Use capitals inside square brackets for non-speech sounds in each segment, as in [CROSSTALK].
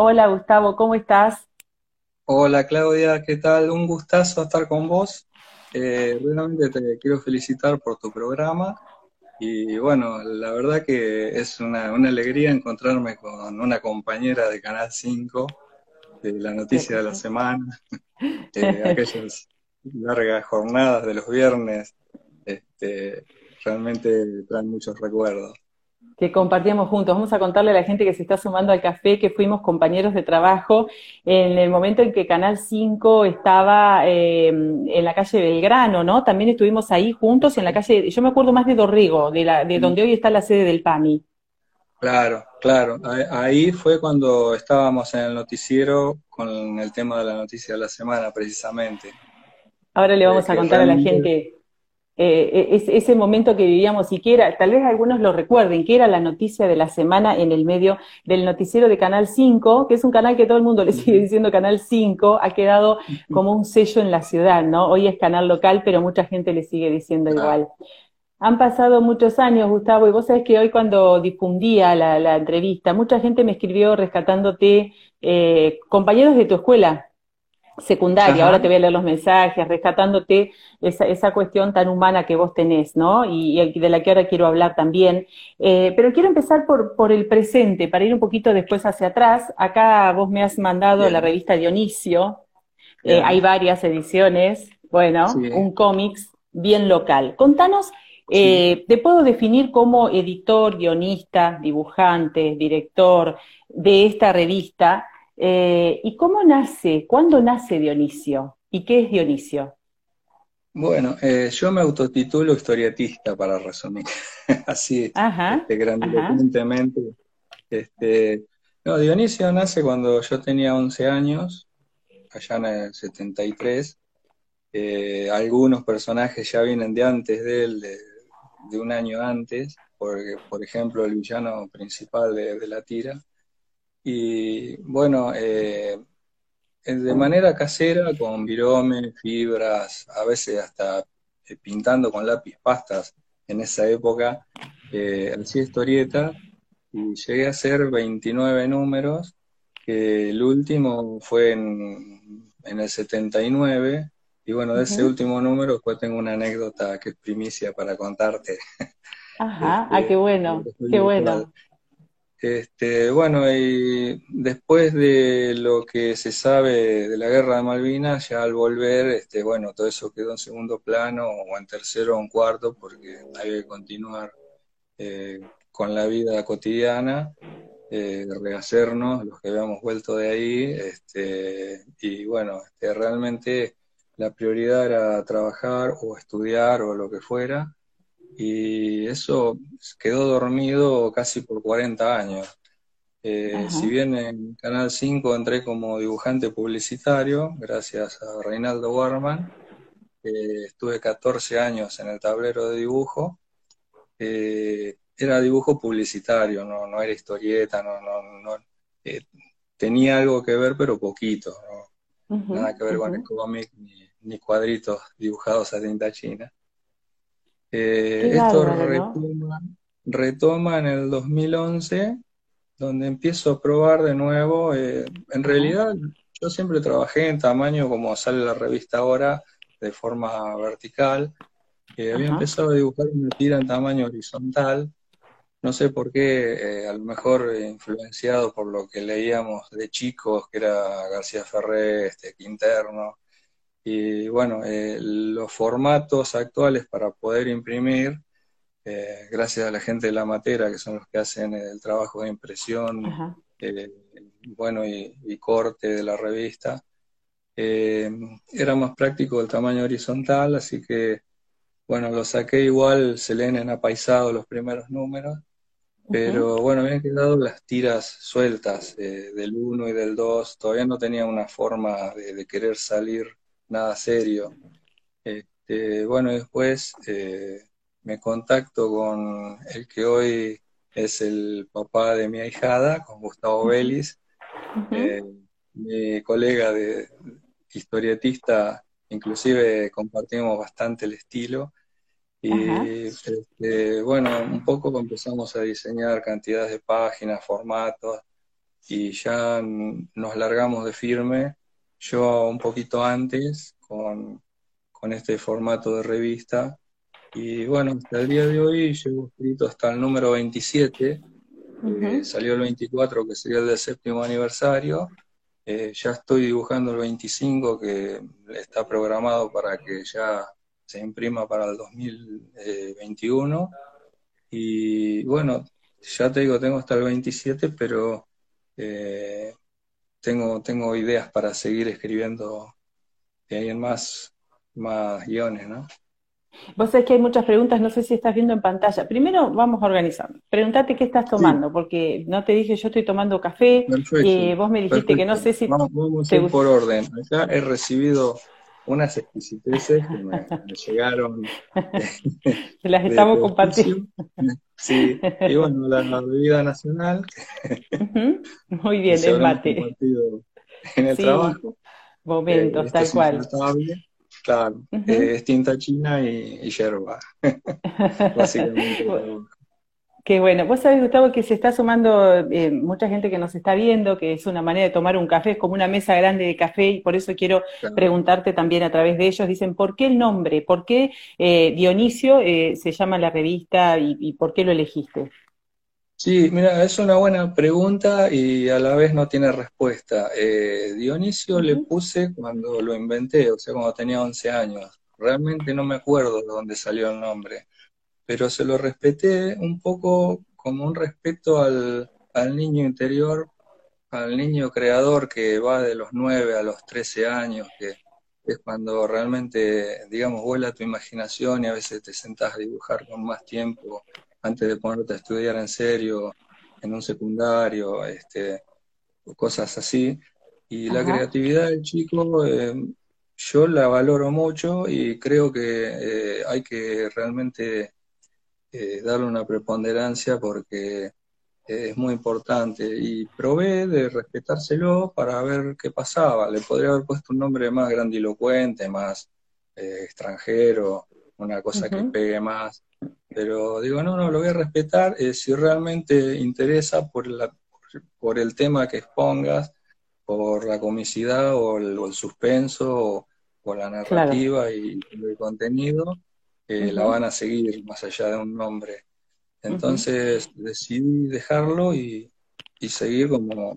Hola Gustavo, ¿cómo estás? Hola Claudia, ¿qué tal? Un gustazo estar con vos. Eh, realmente te quiero felicitar por tu programa y bueno, la verdad que es una, una alegría encontrarme con una compañera de Canal 5 de la noticia de la semana, [LAUGHS] eh, aquellas largas jornadas de los viernes, este, realmente traen muchos recuerdos que compartíamos juntos. Vamos a contarle a la gente que se está sumando al café que fuimos compañeros de trabajo en el momento en que Canal 5 estaba eh, en la calle Belgrano, ¿no? También estuvimos ahí juntos en la calle, yo me acuerdo más de Dorrigo, de, la, de donde hoy está la sede del PAMI. Claro, claro. Ahí fue cuando estábamos en el noticiero con el tema de la noticia de la semana, precisamente. Ahora le vamos a contar a la gente eh, ese momento que vivíamos y que era, tal vez algunos lo recuerden, que era la noticia de la semana en el medio del noticiero de Canal 5, que es un canal que todo el mundo le sigue diciendo Canal 5, ha quedado como un sello en la ciudad, ¿no? Hoy es canal local, pero mucha gente le sigue diciendo igual. Han pasado muchos años, Gustavo, y vos sabés que hoy cuando difundía la, entrevista, mucha gente me escribió rescatándote, eh, compañeros de tu escuela, secundaria, ahora te voy a leer los mensajes, rescatándote esa, esa cuestión tan humana que vos tenés, ¿no? Y, de la que ahora quiero hablar también. Eh, pero quiero empezar por, por el presente, para ir un poquito después hacia atrás. Acá vos me has mandado la revista Dionisio, eh, hay varias ediciones, bueno, un cómics bien local. Contanos, eh, te puedo definir como editor, guionista, dibujante, director de esta revista, eh, ¿Y cómo nace? ¿Cuándo nace Dionisio? ¿Y qué es Dionisio? Bueno, eh, yo me autotitulo historietista para resumir, [LAUGHS] así ajá, este, Este, no, Dionisio nace cuando yo tenía 11 años, allá en el 73. Eh, algunos personajes ya vienen de antes de él, de, un año antes, porque, por ejemplo, el villano principal de la tira y bueno, eh, de manera casera, con virome, fibras, a veces hasta eh, pintando con lápiz pastas en esa época, eh, hacía historieta y llegué a hacer 29 números, que el último fue en, el 79, y bueno, de ese último número después tengo una anécdota que es primicia para contarte. Ajá, [LAUGHS] ah, qué bueno, qué bueno. Este, bueno, y después de lo que se sabe de la guerra de Malvinas, ya al volver, este, bueno, todo eso quedó en segundo plano o en tercero o en cuarto, porque hay que continuar eh, con la vida cotidiana, eh, rehacernos, los que habíamos vuelto de ahí, este, y bueno, este, realmente la prioridad era trabajar o estudiar o lo que fuera, y eso quedó dormido casi por 40 años. Eh, si bien en Canal 5 entré como dibujante publicitario, gracias a Reinaldo Warman, eh, estuve 14 años en el tablero de dibujo, eh, era dibujo publicitario, no, no era historieta, no, no, no tenía algo que ver, pero poquito, nada que ver con el cómic ni, ni cuadritos dibujados a tinta china. Eh, esto retoma, en el 2011, donde empiezo a probar de nuevo. Eh, en realidad, yo siempre trabajé en tamaño como sale la revista ahora, de forma vertical. Eh, había empezado a dibujar una tira en tamaño horizontal. No sé por qué, a lo mejor influenciado por lo que leíamos de chicos, que era García Ferré, este, Quinterno, y bueno, eh, los formatos actuales para poder imprimir, eh, gracias a la gente de la matera, que son los que hacen el trabajo de impresión, eh, bueno, y, corte de la revista, era más práctico el tamaño horizontal, así que, bueno, lo saqué igual, se leen en apaisado los primeros números, pero bueno, habían quedado las tiras sueltas del 1 y del 2, todavía no tenía una forma de querer salir nada serio. Este, bueno, después eh, me contacto con el que hoy es el papá de mi ahijada, con Gustavo Vélez, eh, mi colega de historietista, inclusive compartimos bastante el estilo. Y este, bueno, un poco empezamos a diseñar cantidades de páginas, formatos, y ya nos largamos de firme, yo un poquito antes, con, este formato de revista. Y bueno, hasta el día de hoy llevo escrito hasta el número 27, salió el 24, que sería el del séptimo aniversario. Eh, ya estoy dibujando el 25, que está programado para que ya se imprima para el 2021. Y bueno, ya te digo, tengo hasta el 27, pero eh, tengo, tengo ideas para seguir escribiendo hay más, más guiones, ¿no? Vos sabés que hay muchas preguntas, no sé si estás viendo en pantalla. Primero vamos a organizar. Pregúntate qué estás tomando, porque no te dije yo estoy tomando café, y vos me dijiste que no sé si... Vamos, vamos a ir por orden. Acá he recibido unas exquisiteces que me, llegaron. [LAUGHS] las estamos compartiendo. Sí, y bueno, la, bebida nacional. Muy bien, el mate. En el trabajo. Momentos, eh, tal cual. Claro, eh, es tinta china y, y yerba. [LAUGHS] Básicamente. Qué bueno. Vos sabés, Gustavo, que se está sumando eh, mucha gente que nos está viendo, que es una manera de tomar un café, es como una mesa grande de café, y por eso quiero preguntarte también a través de ellos. Dicen, ¿por qué el nombre? ¿Por qué eh, Dionisio eh, se llama la revista y, por qué lo elegiste? Sí, mira, es una buena pregunta y a la vez no tiene respuesta. Dionisio le puse cuando lo inventé, o sea, cuando tenía 11 años. Realmente no me acuerdo de dónde salió el nombre pero se lo respeté un poco como un respeto al, niño interior, al niño creador que va de los 9 a los 13 años, que es cuando realmente, digamos, vuela tu imaginación y a veces te sentás a dibujar con más tiempo antes de ponerte a estudiar en serio en un secundario, este, cosas así. Y la creatividad del chico eh, yo la valoro mucho y creo que eh, hay que realmente eh, darle una preponderancia porque es muy importante. Y probé de respetárselo para ver qué pasaba. Le podría haber puesto un nombre más grandilocuente, más eh, extranjero, una cosa que pegue más. Pero digo, no, no, lo voy a respetar eh, si realmente interesa por, la, por el tema que expongas, por la comicidad o el, suspenso o, la narrativa y el contenido la van a seguir más allá de un nombre. Entonces decidí dejarlo y, seguir como,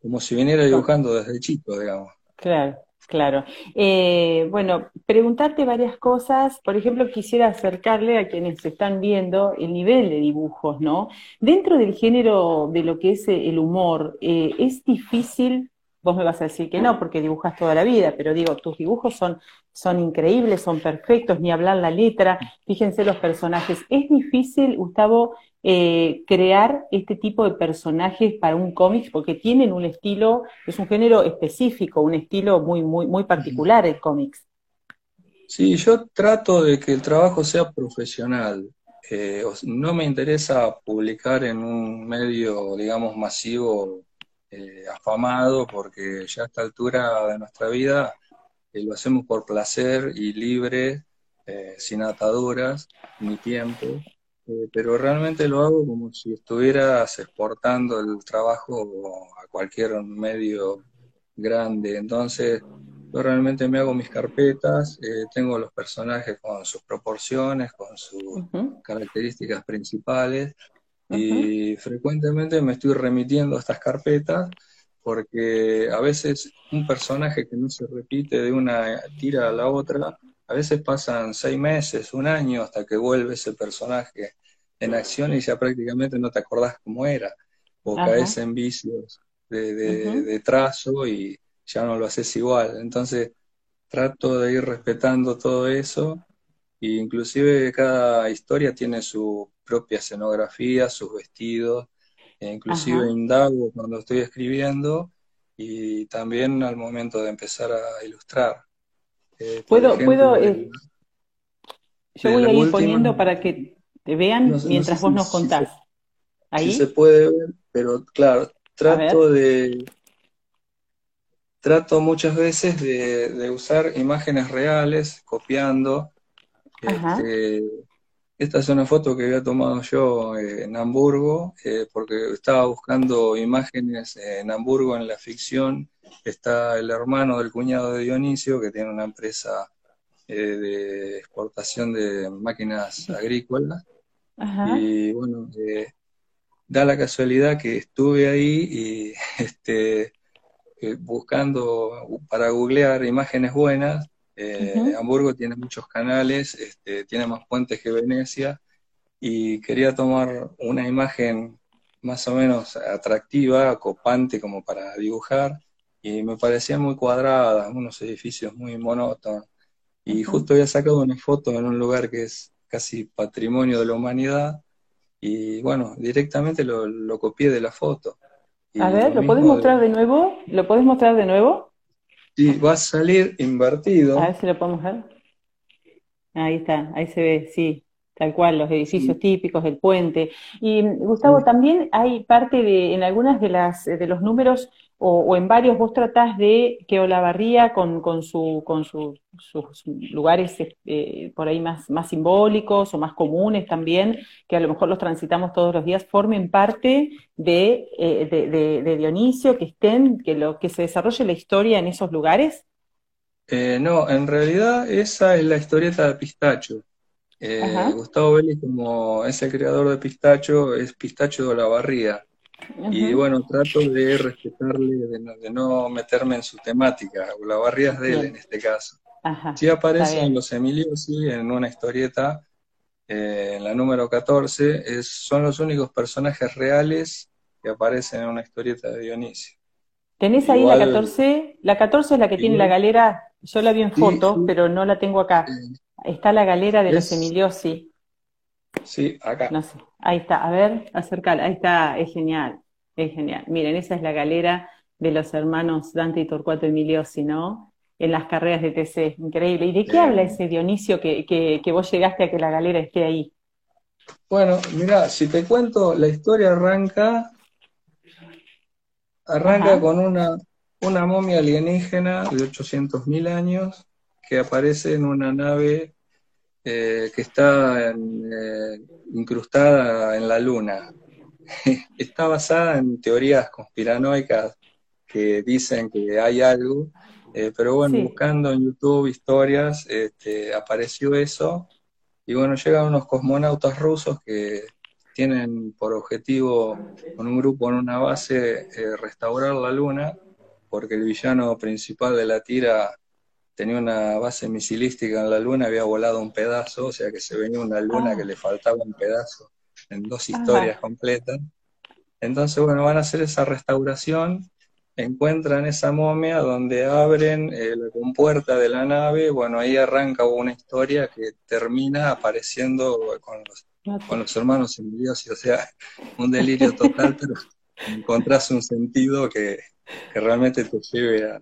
como si viniera dibujando desde chico, digamos. Claro, claro. Eh, bueno, preguntarte varias cosas. Por ejemplo, quisiera acercarle a quienes están viendo el nivel de dibujos, ¿no? Dentro del género de lo que es el humor, eh, ¿es difícil Vos me vas a decir que no, porque dibujas toda la vida, pero digo, tus dibujos son, son increíbles, son perfectos, ni hablar la letra, fíjense los personajes. ¿Es difícil, Gustavo, eh, crear este tipo de personajes para un cómic? Porque tienen un estilo, es un género específico, un estilo muy, muy, muy particular el cómics. Sí, yo trato de que el trabajo sea profesional. Eh, no me interesa publicar en un medio, digamos, masivo eh, afamado porque ya a esta altura de nuestra vida eh, lo hacemos por placer y libre, eh, sin ataduras ni tiempo, pero realmente lo hago como si estuvieras exportando el trabajo a cualquier medio grande. Entonces, yo realmente me hago mis carpetas, tengo los personajes con sus proporciones, con sus características principales, y frecuentemente me estoy remitiendo a estas carpetas porque a veces un personaje que no se repite de una tira a la otra, a veces pasan seis meses, un año hasta que vuelve ese personaje en acción y ya prácticamente no te acordás cómo era, o caes en vicios de, trazo y ya no lo haces igual. Entonces trato de ir respetando todo eso e inclusive cada historia tiene su propia escenografía, sus vestidos, e inclusive indago cuando estoy escribiendo y también al momento de empezar a ilustrar. Eh, puedo, puedo, eh, yo voy a ir poniendo para que te vean mientras vos nos contás. ¿Ahí? se puede ver, pero claro, trato de trato muchas veces de, usar imágenes reales, copiando, este, esta es una foto que había tomado yo eh, en Hamburgo, eh, porque estaba buscando imágenes en Hamburgo en la ficción. Está el hermano del cuñado de Dionisio, que tiene una empresa eh, de exportación de máquinas agrícolas. Y bueno, da la casualidad que estuve ahí y [LAUGHS] este, buscando para googlear imágenes buenas eh, Hamburgo tiene muchos canales, este, tiene más puentes que Venecia, y quería tomar una imagen más o menos atractiva, copante como para dibujar, y me parecía muy cuadrada, unos edificios muy monótonos. Y justo había sacado una foto en un lugar que es casi patrimonio de la humanidad, y bueno, directamente lo, copié de la foto. a ver, ¿lo puedes mostrar de nuevo? ¿Lo puedes mostrar de nuevo? Sí, va a salir invertido. A ver si lo podemos ver. Ahí está, ahí se ve, sí, tal cual, los edificios típicos, el puente. Y Gustavo, también hay parte de, en algunas de las de los números o, en varios vos tratás de que Olavarría con, con, su, con sus lugares eh, por ahí más, más simbólicos o más comunes también, que a lo mejor los transitamos todos los días, formen parte de, eh, de, Dionisio, que estén, que, lo, que se desarrolle la historia en esos lugares? Eh, no, en realidad esa es la historieta de Pistacho. Gustavo Vélez, como es el creador de Pistacho, es Pistacho de Olavarría. Y bueno, trato de respetarle, de no, meterme en su temática, o la barrias de él en este caso. Si aparecen los Emiliosi en una historieta, eh, en la número 14, es, son los únicos personajes reales que aparecen en una historieta de Dionisio. ¿Tenés ahí la 14? La 14 es la que tiene la galera, yo la vi en foto, pero no la tengo acá. Está la galera de los Emiliosi. Sí, acá. No sé. Ahí está, a ver, acercala. Ahí está, es genial, es genial. Miren, esa es la galera de los hermanos Dante y Torcuato Emiliosi, ¿no? En las carreras de TC, increíble. ¿Y de qué habla ese Dionisio que, que, vos llegaste a que la galera esté ahí? Bueno, mira, si te cuento, la historia arranca, arranca con una, una momia alienígena de 800.000 años que aparece en una nave eh, que está eh, incrustada en la Luna. [LAUGHS] está basada en teorías conspiranoicas que dicen que hay algo, eh, pero bueno, buscando en YouTube historias, este, apareció eso, y bueno, llegan unos cosmonautas rusos que tienen por objetivo, con un grupo en una base, restaurar la Luna, porque el villano principal de la tira tenía una base misilística en la luna, había volado un pedazo, o sea que se venía una luna ah. que le faltaba un pedazo en dos historias completas. Entonces, bueno, van a hacer esa restauración, encuentran esa momia donde abren eh, la compuerta de la nave, bueno, ahí arranca una historia que termina apareciendo con los, con los hermanos envidiosos, o sea, un delirio total, [LAUGHS] pero encontrás un sentido que, que realmente te lleve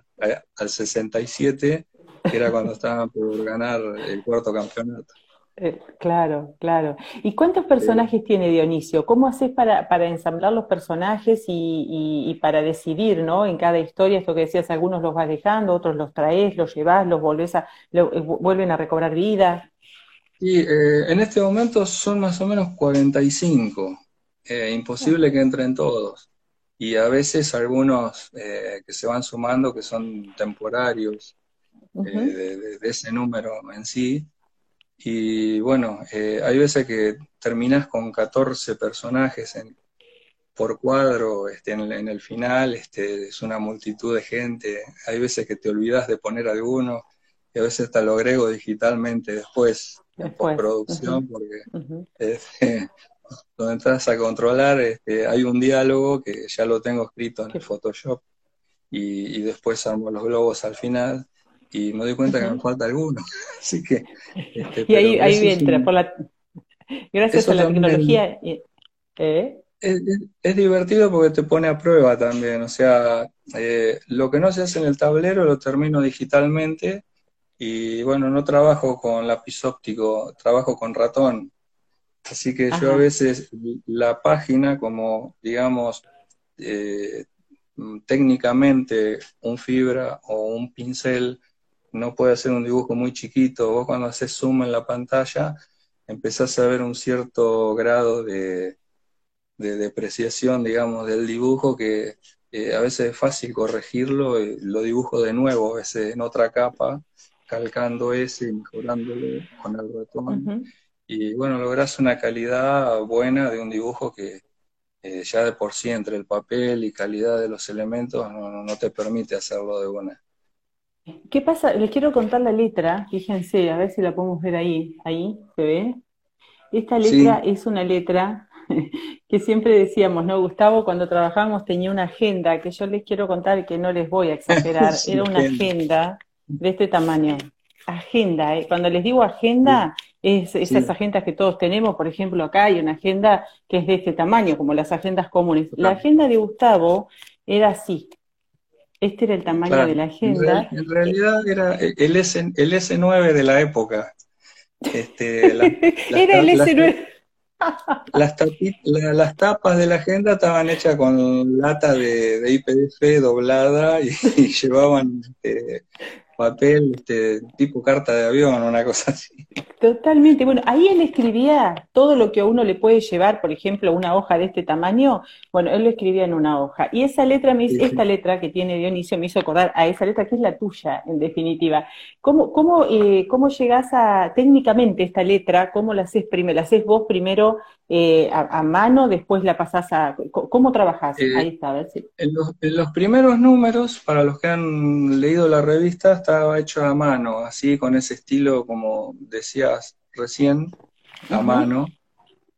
al 67 que era cuando estaban por ganar el cuarto campeonato. Eh, claro, claro. ¿Y cuántos personajes tiene Dionisio? ¿Cómo haces para, para ensamblar los personajes y, para decidir, ¿no? En cada historia, esto que decías, algunos los vas dejando, otros los traes, los llevas, los volvés a, eh, vuelven a recobrar vida. Sí, eh, en este momento son más o menos 45. imposible que entren todos. Y a veces algunos que se van sumando que son temporarios. Eh, de, ese número en sí. Y bueno, eh, hay veces que terminas con 14 personajes en, por cuadro este, en, el final, este, es una multitud de gente. Hay veces que te olvidas de poner alguno y a veces hasta lo agrego digitalmente después, en postproducción, porque este, [LAUGHS] donde entras a controlar, este, hay un diálogo que ya lo tengo escrito en el Photoshop y, y después armo los globos al final y me doy cuenta que me falta alguno. [LAUGHS] Así que. Este, y ahí, ahí entra, por la, gracias a la tecnología. ¿eh? Es, divertido porque te pone a prueba también. O sea, eh, lo que no se hace en el tablero lo termino digitalmente. Y bueno, no trabajo con lápiz óptico, trabajo con ratón. Así que yo a veces la página, como digamos, eh, técnicamente un fibra o un pincel no puede hacer un dibujo muy chiquito. Vos cuando haces zoom en la pantalla, empezás a ver un cierto grado de, depreciación, digamos, del dibujo que eh, a veces es fácil corregirlo, y lo dibujo de nuevo, a veces en otra capa, calcando ese y mejorándolo con el ratón. Y bueno, logras una calidad buena de un dibujo que eh, ya de por sí entre el papel y calidad de los elementos no, no te permite hacerlo de buena. ¿Qué pasa? Les quiero contar la letra, fíjense, a ver si la podemos ver ahí, ahí, ¿se ve? Esta letra es una letra [LAUGHS] que siempre decíamos, ¿no? Gustavo, cuando trabajábamos tenía una agenda que yo les quiero contar que no les voy a exagerar, [LAUGHS] era una agenda de este tamaño. Agenda, ¿eh? cuando les digo agenda, es esas agendas que todos tenemos, por ejemplo, acá hay una agenda que es de este tamaño, como las agendas comunes. La agenda de Gustavo era así, este era el tamaño de la agenda. En, realidad era el, S, el S9 de la época. Este, [LAUGHS] era el S9. Las, tapas de la agenda estaban hechas con lata de, IPDF doblada [LAUGHS] y, llevaban este, papel, este, tipo carta de avión, una cosa así. Totalmente. Bueno, ahí él escribía todo lo que a uno le puede llevar, por ejemplo, una hoja de este tamaño. Bueno, él lo escribía en una hoja. Y esa letra, me, esta letra que tiene Dionisio, me hizo acordar a esa letra que es la tuya, en definitiva. ¿Cómo, cómo, eh, cómo llegás a, técnicamente, esta letra, cómo la haces primero? ¿La haces vos primero eh, a, mano, después la pasás a... ¿Cómo trabajás? Eh, ahí está, a ver si... En los, en los primeros números, para los que han leído la revista, estaba hecho a mano, así con ese estilo como decías recién, a mano,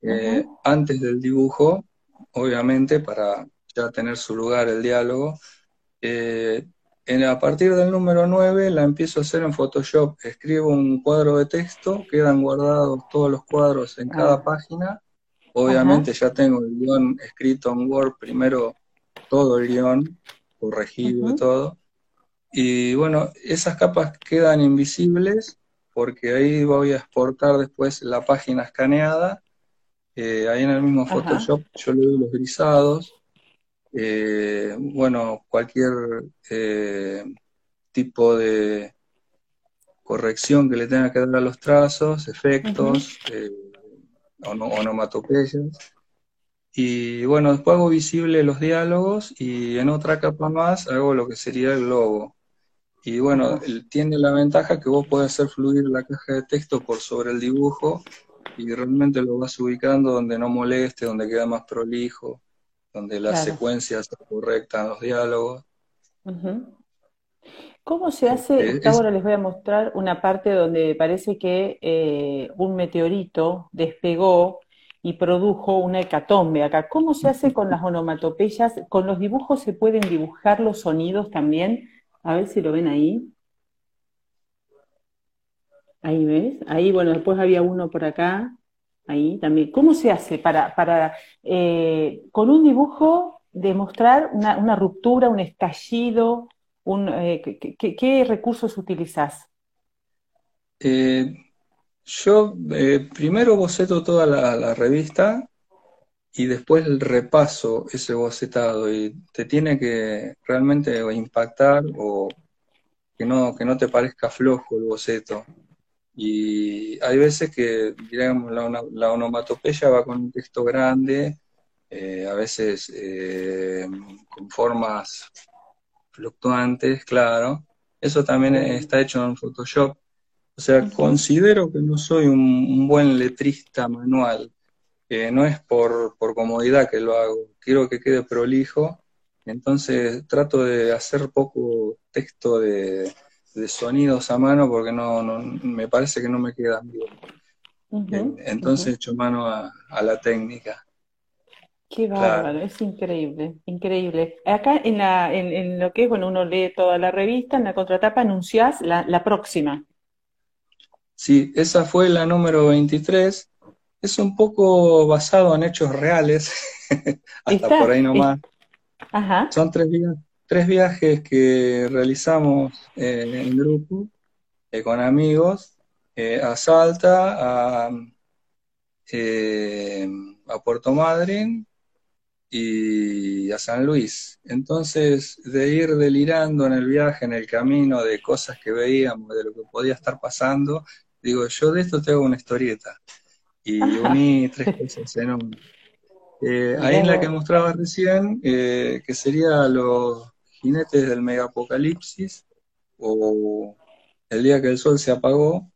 eh, antes del dibujo, obviamente, para ya tener su lugar el diálogo. Eh, en, a partir del número 9 la empiezo a hacer en Photoshop, escribo un cuadro de texto, quedan guardados todos los cuadros en cada ah. página. Obviamente ya tengo el guion escrito en Word, primero todo el guion, corregido y todo. Y bueno, esas capas quedan invisibles porque ahí voy a exportar después la página escaneada. Eh, ahí en el mismo Photoshop yo le doy los grisados. Eh, bueno, cualquier eh, tipo de corrección que le tenga que dar a los trazos, efectos, onomatopeyas. Y bueno, después hago visible los diálogos y en otra capa más hago lo que sería el logo. Y bueno, tiene la ventaja que vos podés hacer fluir la caja de texto por sobre el dibujo y realmente lo vas ubicando donde no moleste, donde queda más prolijo, donde las secuencias están correctas, los diálogos. ¿Cómo se hace? Ahora les voy a mostrar una parte donde parece que eh, un meteorito despegó y produjo una hecatombe acá. ¿Cómo se hace con las onomatopeyas? ¿Con los dibujos se pueden dibujar los sonidos también? A ver si lo ven ahí. Ahí ves. Ahí, bueno, después había uno por acá. Ahí también. ¿Cómo se hace para, para eh, con un dibujo demostrar una, ruptura, un estallido? Eh, ¿qué, recursos utilizas? Eh, yo primero boceto toda la, revista y después el repaso ese bocetado y te tiene que realmente impactar o que no, que no te parezca flojo el boceto. Y hay veces que, digamos, la, la onomatopeya va con un texto grande, eh, a veces eh, con formas fluctuantes, claro. Eso también está hecho en Photoshop. O sea, considero que no soy un buen letrista manual no es por, comodidad que lo hago, quiero que quede prolijo, entonces trato de hacer poco texto de, sonidos a mano porque no, me parece que no me quedan bien. entonces echo mano a, la técnica. Qué bárbaro, es increíble, increíble. Acá en, la, en, lo que es, bueno, uno lee toda la revista, en la contratapa anunciás la, la próxima. Sí, esa fue la número 23 es un poco basado en hechos reales, [LAUGHS] hasta por ahí nomás. Son tres, tres viajes que realizamos eh, en grupo, eh, con amigos, eh, a Salta, a, a Puerto Madryn y a San Luis. Entonces, de ir delirando en el viaje, en el camino, de cosas que veíamos, de lo que podía estar pasando, digo, yo de esto tengo una historieta. Y uní tres cosas en una. Eh, ahí en la que mostraba recién, eh, que sería los jinetes del megapocalipsis, o el día que el sol se apagó,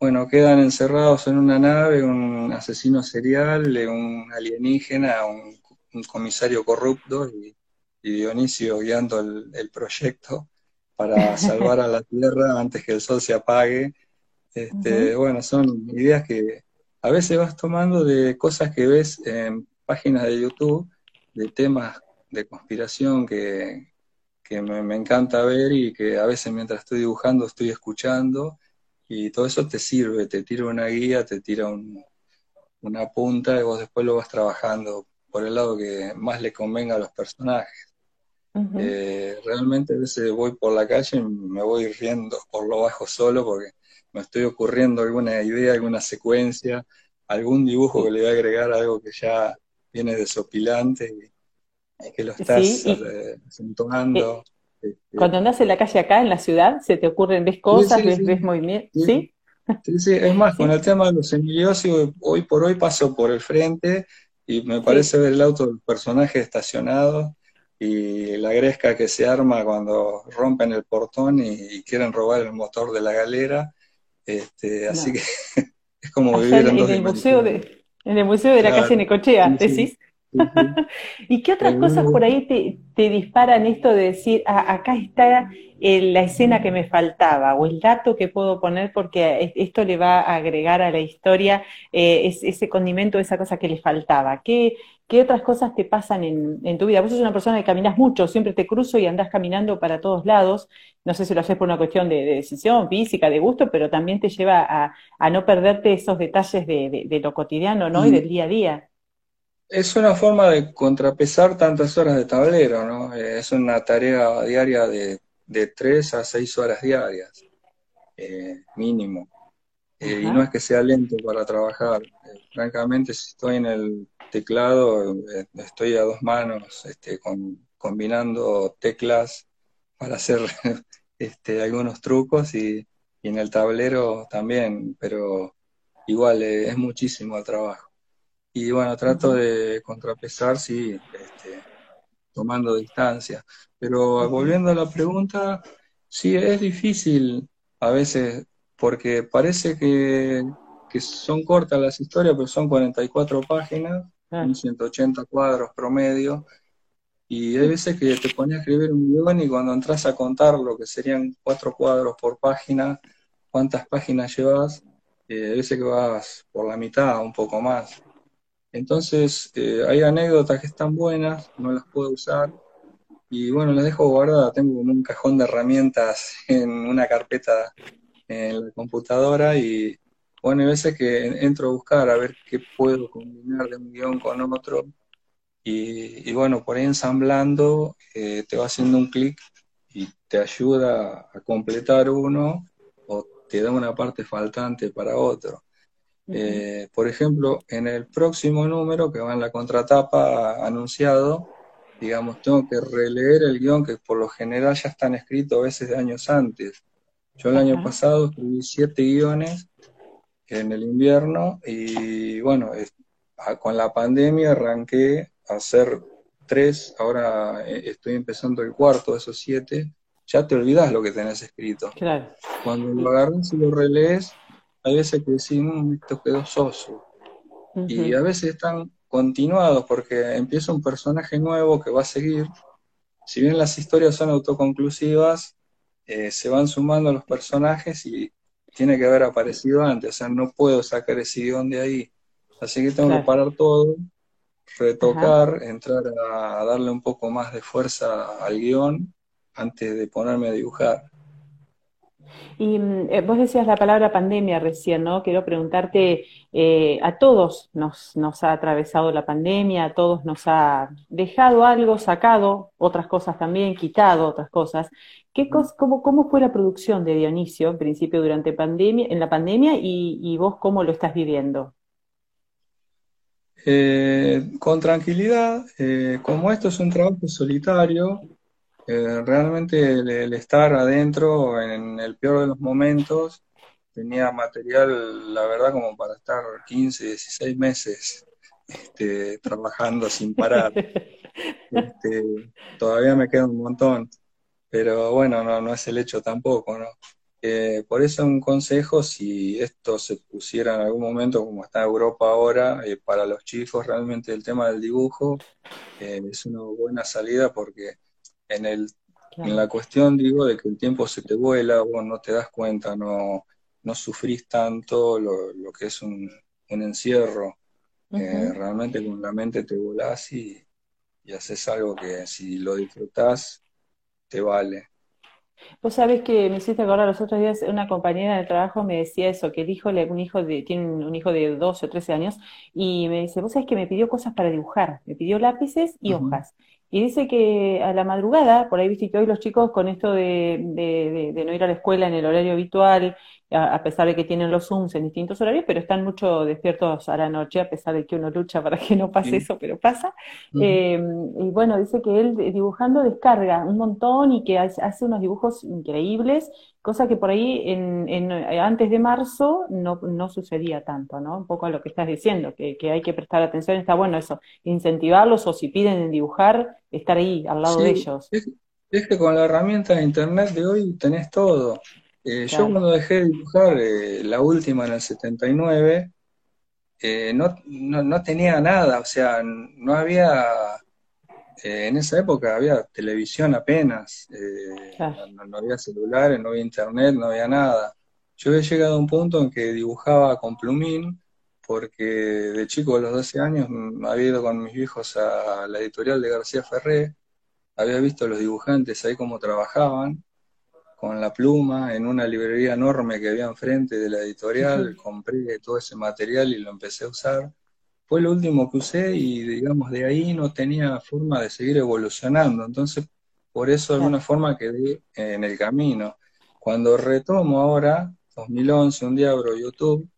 bueno, quedan encerrados en una nave un asesino serial, un alienígena, un, comisario corrupto y, Dionisio guiando el, proyecto para [LAUGHS] salvar a la Tierra antes que el sol se apague. Este, Bueno, son ideas que a veces vas tomando de cosas que ves en páginas de YouTube, de temas de conspiración que, me, encanta ver y que a veces mientras estoy dibujando estoy escuchando y todo eso te sirve, te tira una guía, te tira una punta y vos después lo vas trabajando por el lado que más le convenga a los personajes. Eh, realmente a veces voy por la calle y me voy riendo por lo bajo solo porque me estoy ocurriendo alguna idea, alguna secuencia, algún dibujo que le voy a agregar algo que ya viene desopilante y, que lo estás sí, eh, este, Cuando andas en la calle acá, en la ciudad, se te ocurren, ves cosas, ves, ves movimientos, ¿sí? Sí, sí, es más, [LAUGHS] con el tema de los semillosios, hoy por hoy paso por el frente y me parece ver el auto del personaje estacionado y la gresca que se arma cuando rompen el portón y, quieren robar el motor de la galera. Este, Así que [LAUGHS] es como vivir en, en el museo de En el museo de la calle Necochea, decís. [LAUGHS] ¿Y qué otras cosas por ahí te, disparan esto de decir, ah, acá está eh, la escena que me faltaba o el dato que puedo poner porque esto le va a agregar a la historia eh, ese condimento, esa cosa que le faltaba? ¿Qué, qué otras cosas te pasan en, tu vida? Vos sos una persona que caminas mucho, siempre te cruzo y andás caminando para todos lados. No sé si lo haces por una cuestión de, decisión física, de gusto, pero también te lleva a, no perderte esos detalles de, lo cotidiano ¿no? y del día a día. Es una forma de contrapesar tantas horas de tablero, ¿no? Eh, es una tarea diaria de, de tres a seis horas diarias, eh, mínimo. Eh, y no es que sea lento para trabajar. francamente, si estoy en el teclado, estoy a dos manos este, combinando teclas para hacer [LAUGHS] este, algunos trucos y, y, en el tablero también, pero igual es muchísimo el trabajo. Y bueno, trato de contrapesar, sí, este, tomando distancia. Pero volviendo a la pregunta, sí, es difícil a veces, porque parece que, son cortas las historias, pero son 44 páginas, 180 cuadros promedio, y hay veces que te pones a escribir un guion y cuando entras a contar lo que serían cuatro cuadros por página, cuántas páginas llevas, eh, hay veces que vas por la mitad, un poco más. Entonces, eh, hay anécdotas que están buenas, no las puedo usar, y bueno, las dejo guardadas. Tengo como un cajón de herramientas [LAUGHS] en una carpeta en la computadora y bueno, hay veces que entro a buscar a ver qué puedo combinar de un guion con otro. Y, bueno, por ahí ensamblando eh, te va haciendo un clic y te ayuda a completar uno o te da una parte faltante para otro. Eh, por ejemplo, en el próximo número que va en la contratapa anunciado, digamos, tengo que releer el guion que por lo general ya están escritos a veces de años antes. Yo el año pasado escribí siete guiones en el invierno y bueno, con la pandemia arranqué a hacer tres, ahora eh, estoy empezando el cuarto de esos siete, ya te olvidas lo que tenés escrito. Cuando lo agarras y lo relees, hay veces que decimos, mm, esto quedó soso. Y a veces están continuados porque empieza un personaje nuevo que va a seguir. Si bien las historias son autoconclusivas, eh, se van sumando los personajes y tiene que haber aparecido antes. O sea, no puedo sacar ese guion de ahí. Así que tengo que parar todo, retocar, entrar a darle un poco más de fuerza al guion antes de ponerme a dibujar. Y mm, eh, vos decías la palabra pandemia recién, ¿no? Quiero preguntarte, eh, a todos nos, nos ha atravesado la pandemia, a todos nos ha dejado algo, sacado otras cosas también, quitado otras cosas. ¿Qué cómo, ¿Cómo fue la producción de Dionisio, en principio, durante pandemia, en la pandemia, y, vos cómo lo estás viviendo? Eh, con tranquilidad, como esto es un trabajo solitario, eh, realmente el, estar adentro en el peor de los momentos tenía material, la verdad, como para estar 15, 16 meses este, trabajando sin parar. [LAUGHS] Este, todavía me queda un montón, pero bueno, no, no es el hecho tampoco, ¿no? Eh, por eso un consejo, si esto se pusiera en algún momento, como está Europa ahora, eh, para los chicos realmente el tema del dibujo eh, es una buena salida porque en, el, en la cuestión, digo, de que el tiempo se te vuela, vos no te das cuenta, no, no sufrís tanto lo, lo que es un, un encierro. realmente con la mente te volás y, y haces algo que si lo disfrutás, te vale. Vos sabés que me hiciste acordar los otros días, una compañera de trabajo me decía eso, que el hijo, un hijo de, tiene un hijo de 12 o 13 años, y me dice, vos sabés que me pidió cosas para dibujar, me pidió lápices y hojas. Y dice que a la madrugada, por ahí viste que hoy los chicos con esto de, de, no ir a la escuela en el horario habitual, a, pesar de que tienen los Zooms en distintos horarios, pero están mucho despiertos a la noche, a pesar de que uno lucha para que no pase eso, pero pasa. Eh, y bueno, dice que él dibujando descarga un montón y que hace unos dibujos increíbles, cosa que por ahí en, antes de marzo no, no, sucedía tanto, ¿no? Un poco a lo que estás diciendo, que, que, hay que prestar atención, está bueno eso, incentivarlos o si piden dibujar, estar ahí al lado de ellos. es que con la herramienta de internet de hoy tenés todo. Eh, yo cuando dejé de dibujar eh, la última en el 79, eh, no, no, tenía nada, o sea, no había, en esa época había televisión apenas, no, había celulares, no había internet, no había nada. Yo había llegado a un punto en que dibujaba con plumín, porque de chico a los 12 años había ido con mis viejos a la editorial de García Ferré, había visto a los dibujantes ahí cómo trabajaban, con la pluma en una librería enorme que había enfrente de la editorial, compré todo ese material y lo empecé a usar. Fue lo último que usé y digamos de ahí no tenía forma de seguir evolucionando, entonces por eso de alguna forma quedé en el camino. Cuando retomo ahora, 2011, un día abro YouTube,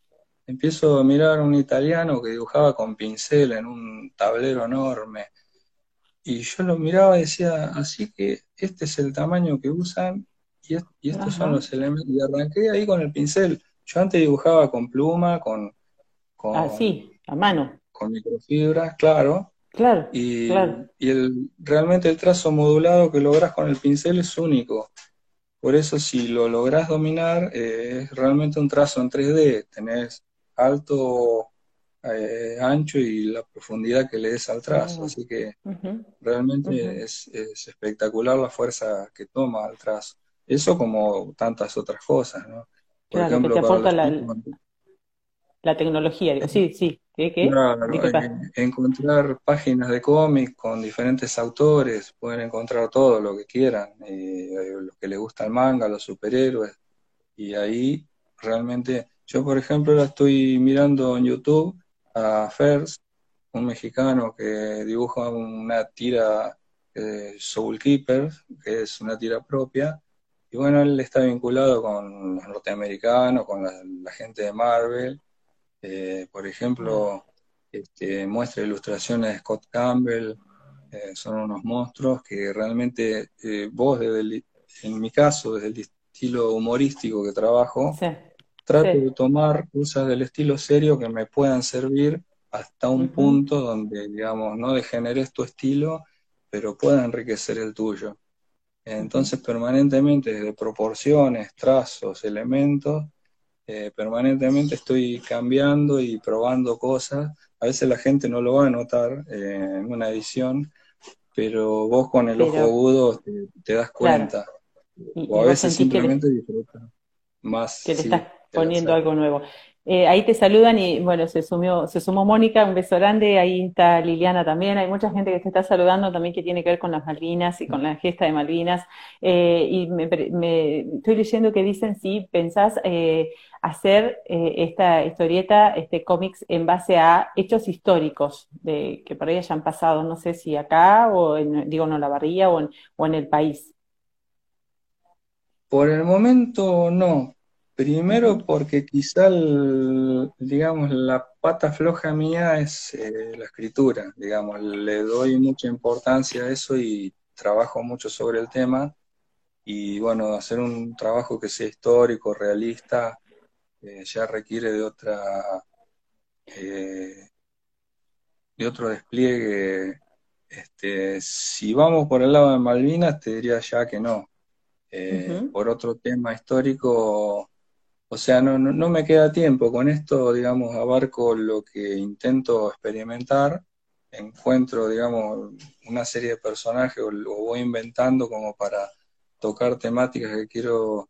empiezo a mirar a un italiano que dibujaba con pincel en un tablero enorme. Y yo lo miraba y decía, así que este es el tamaño que usan y, estos son los elementos. Y arranqué ahí con el pincel. Yo antes dibujaba con pluma, con. con ah, sí, a mano. Con microfibras, claro. Claro. Y, y el, realmente el trazo modulado que logras con el pincel es único. Por eso, si lo logras dominar, eh, es realmente un trazo en 3D. Tenés alto, eh, ancho y la profundidad que le des al trazo. Así que realmente es, es, espectacular la fuerza que toma el trazo. Eso como tantas otras cosas, ¿no? Por claro, ejemplo, que te aporta la, tecnología, digo, sí, sí. Encontrar páginas de cómics con diferentes autores, pueden encontrar todo lo que quieran, eh, los que les gusta el manga, los superhéroes, y ahí realmente, yo por ejemplo la estoy mirando en YouTube a First, un mexicano que dibuja una tira eh, Soul Keeper, que es una tira propia, y bueno, él está vinculado con los norteamericanos, con la, gente de Marvel. Eh, por ejemplo, este, muestra ilustraciones de Scott Campbell. Eh, son unos monstruos que realmente eh, vos, desde en mi caso, desde el estilo humorístico que trabajo, trato de tomar cosas del estilo serio que me puedan servir hasta un punto donde, digamos, no degeneres tu estilo, pero pueda enriquecer el tuyo. Entonces, permanentemente, desde proporciones, trazos, elementos, eh, permanentemente estoy cambiando y probando cosas. A veces la gente no lo va a notar eh, en una edición, pero vos con el ojo agudo te, das cuenta. o a veces simplemente disfrutas más. Que le estás poniendo algo nuevo. Eh, ahí te saludan y bueno, se sumió, se sumó Mónica, un beso grande, ahí está Liliana también, hay mucha gente que te está saludando también que tiene que ver con las Malvinas y con la gesta de Malvinas. Eh, y me, estoy leyendo que dicen si pensás eh, hacer esta historieta, este cómics en base a hechos históricos de, que por ahí hayan pasado, no sé si acá o en, digo, no la barría o en, o en el país. Por el momento no, Primero porque quizá, digamos, la pata floja mía es eh, la escritura, digamos, le doy mucha importancia a eso y trabajo mucho sobre el tema. Y bueno, hacer un trabajo que sea histórico, realista, eh, ya requiere de otra eh, de otro despliegue. Este, si vamos por el lado de Malvinas, te diría ya que no. Eh, por otro tema histórico, o sea, no, no, me queda tiempo. Con esto, digamos, abarco lo que intento experimentar, encuentro, digamos, una serie de personajes o, voy inventando como para tocar temáticas que quiero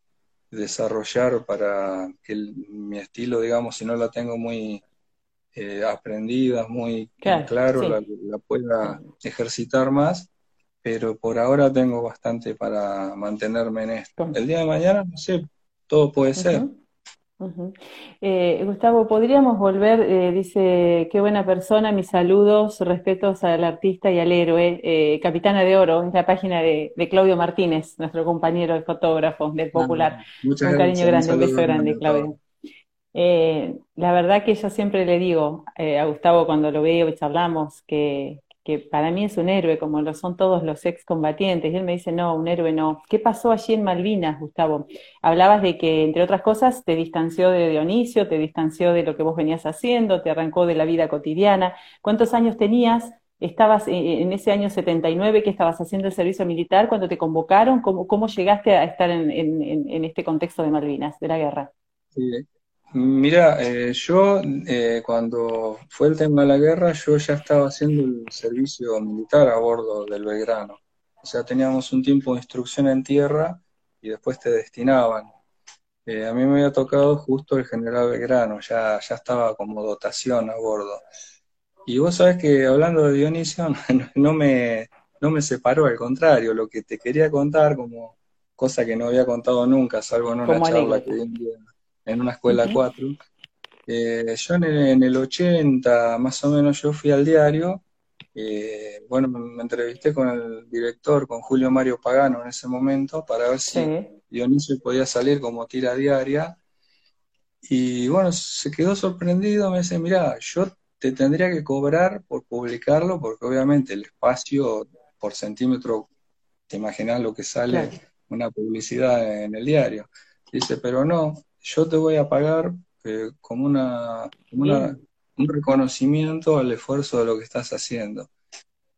desarrollar para que mi estilo, digamos, si no la tengo muy eh, aprendida, muy claro, la, pueda ejercitar más, pero por ahora tengo bastante para mantenerme en esto. El día de mañana, no sé, todo puede ser. Eh, Gustavo, podríamos volver, eh, dice, qué buena persona, mis saludos, respetos al artista y al héroe, eh, Capitana de Oro, es la página de, Claudio Martínez, nuestro compañero de fotógrafo del Popular. un cariño grande, un, beso grande, Claudio. la verdad que yo siempre le digo a Gustavo cuando lo veo y charlamos que, que para mí es un héroe, como lo son todos los excombatientes. Y él me dice, no, un héroe no. ¿Qué pasó allí en Malvinas, Gustavo? Hablabas de que, entre otras cosas, te distanció de Dionisio, te distanció de lo que vos venías haciendo, te arrancó de la vida cotidiana. ¿Cuántos años tenías? ¿Estabas en ese año 79 que estabas haciendo el servicio militar cuando te convocaron? ¿Cómo, cómo llegaste a estar en, en este contexto de Malvinas, de la guerra? Sí, Mira, eh, yo eh, cuando fue el tema de la guerra, yo ya estaba haciendo el servicio militar a bordo del Belgrano. O sea, teníamos un tiempo de instrucción en tierra y después te destinaban. Eh, a mí me había tocado justo el general Belgrano, ya, ya estaba como dotación a bordo. Y vos sabés que hablando de Dionisio, [LAUGHS] no, me, no me separó, al contrario, lo que te quería contar como cosa que no había contado nunca, salvo en una charla que di un día en una escuela 4. Eh, yo en el, 80, más o menos, yo fui al diario. Eh, bueno, me, entrevisté con el director, con Julio Mario Pagano en ese momento, para ver si Dionisio podía salir como tira diaria. Y bueno, se quedó sorprendido, me dice, mira, yo te tendría que cobrar por publicarlo, porque obviamente el espacio por centímetro, te imaginas lo que sale una publicidad en el diario. Dice, pero no, yo te voy a pagar eh, como, una, un reconocimiento al esfuerzo de lo que estás haciendo.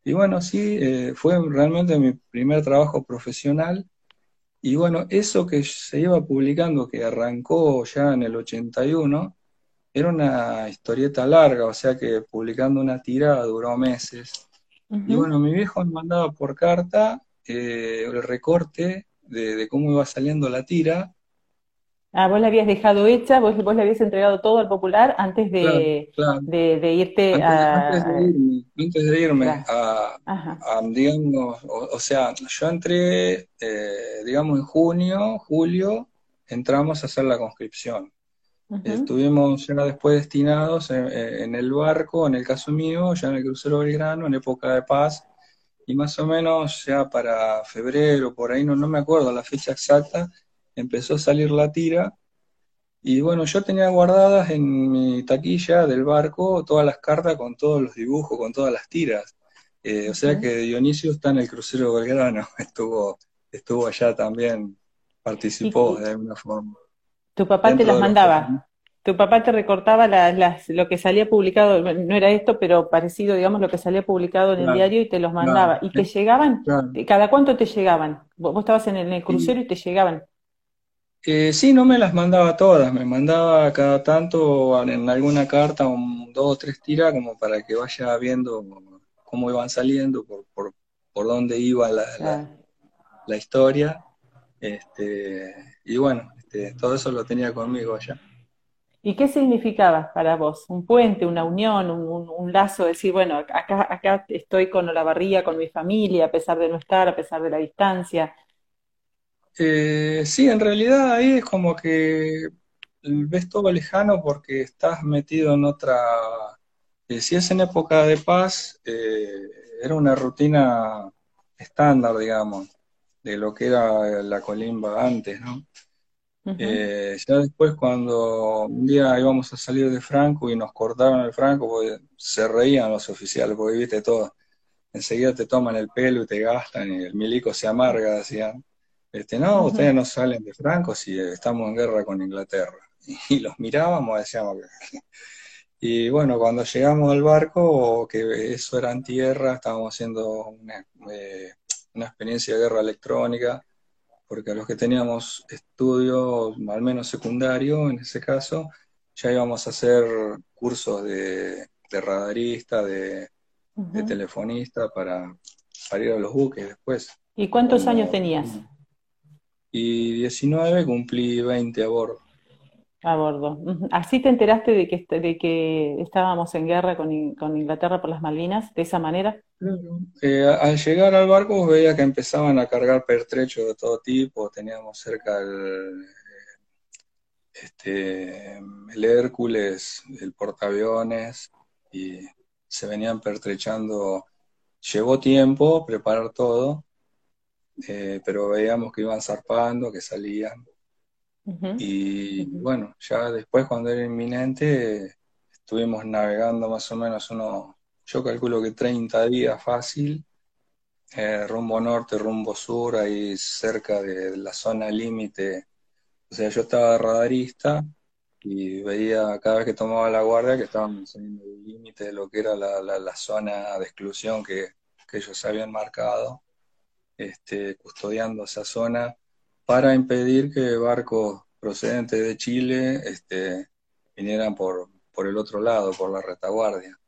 Y bueno, sí, eh, fue realmente mi primer trabajo profesional. Y bueno, eso que se iba publicando, que arrancó ya en el 81, era una historieta larga, o sea que publicando una tira duró meses. Y bueno, mi viejo me mandaba por carta eh, el recorte de, de, cómo iba saliendo la tira, Ah, vos la habías dejado hecha, vos, vos le habías entregado todo al popular antes de, de, irte a... Antes de irme, antes de irme a, digamos, o, sea, yo entré, eh, digamos, en junio, julio, entramos a hacer la conscripción. Estuvimos ya después destinados en, el barco, en el caso mío, ya en el crucero Belgrano, en época de paz, y más o menos ya para febrero, por ahí, no, no me acuerdo la fecha exacta, empezó a salir la tira. Y bueno, yo tenía guardadas en mi taquilla del barco todas las cartas con todos los dibujos, con todas las tiras. Eh, o sea que Dionisio está en el crucero Belgrano, [LAUGHS] estuvo, estuvo allá también, participó de alguna forma. ¿Tu papá te las mandaba? ¿Tu papá te recortaba las, lo que salía publicado? No era esto, pero parecido, digamos, lo que salía publicado en el diario y te los mandaba. ¿Y te llegaban? ¿Cada cuánto te llegaban? Vos, estabas en el, crucero y te llegaban. Eh, sí, no me las mandaba todas, me mandaba cada tanto en alguna carta un, dos o tres tiras como para que vaya viendo cómo iban saliendo, por, por, por dónde iba la, la, historia. Este, y bueno, este, todo eso lo tenía conmigo allá. ¿Y qué significaba para vos? ¿Un puente, una unión, un, un, lazo? Decir, bueno, acá, acá estoy con la barriga, con mi familia, a pesar de no estar, a pesar de la distancia. Eh, sí, en realidad ahí es como que ves todo lejano porque estás metido en otra... Eh, si es en época de paz, eh, era una rutina estándar, digamos, de lo que era la colimba antes, ¿no? ya después cuando un día íbamos a salir de Franco y nos cortaron el Franco, pues, se reían los oficiales, porque viste todo. Enseguida te toman el pelo y te gastan y el milico se amarga, decían. Este, no, ustedes no salen de Franco si estamos en guerra con Inglaterra. [LAUGHS] y los mirábamos, decíamos que... [LAUGHS] Y bueno, cuando llegamos al barco, que eso era en tierra, estábamos haciendo una, eh, una experiencia de guerra electrónica, porque a los que teníamos estudios, al menos secundario en ese caso, ya íbamos a hacer cursos de, radarista, de, telefonista para, para, ir a los buques después. ¿Y cuántos años tenías? Y 19, cumplí 20 a bordo. A bordo. ¿Así te enteraste de que, de que estábamos en guerra con, Inglaterra por las Malvinas, de esa manera? Eh, al llegar al barco veía que empezaban a cargar pertrechos de todo tipo, teníamos cerca el, este, el Hércules, el portaaviones, y se venían pertrechando. Llevó tiempo preparar todo, eh, pero veíamos que iban zarpando, que salían. Y bueno, ya después cuando era inminente, estuvimos navegando más o menos unos, yo calculo que 30 días fácil, eh, rumbo norte, rumbo sur, ahí cerca de la zona límite. O sea, yo estaba radarista y veía cada vez que tomaba la guardia que estaban saliendo el límite de lo que era la, la, zona de exclusión que, que, ellos habían marcado, este, custodiando esa zona para impedir que barcos procedentes de Chile este, vinieran por, por el otro lado, por la retaguardia,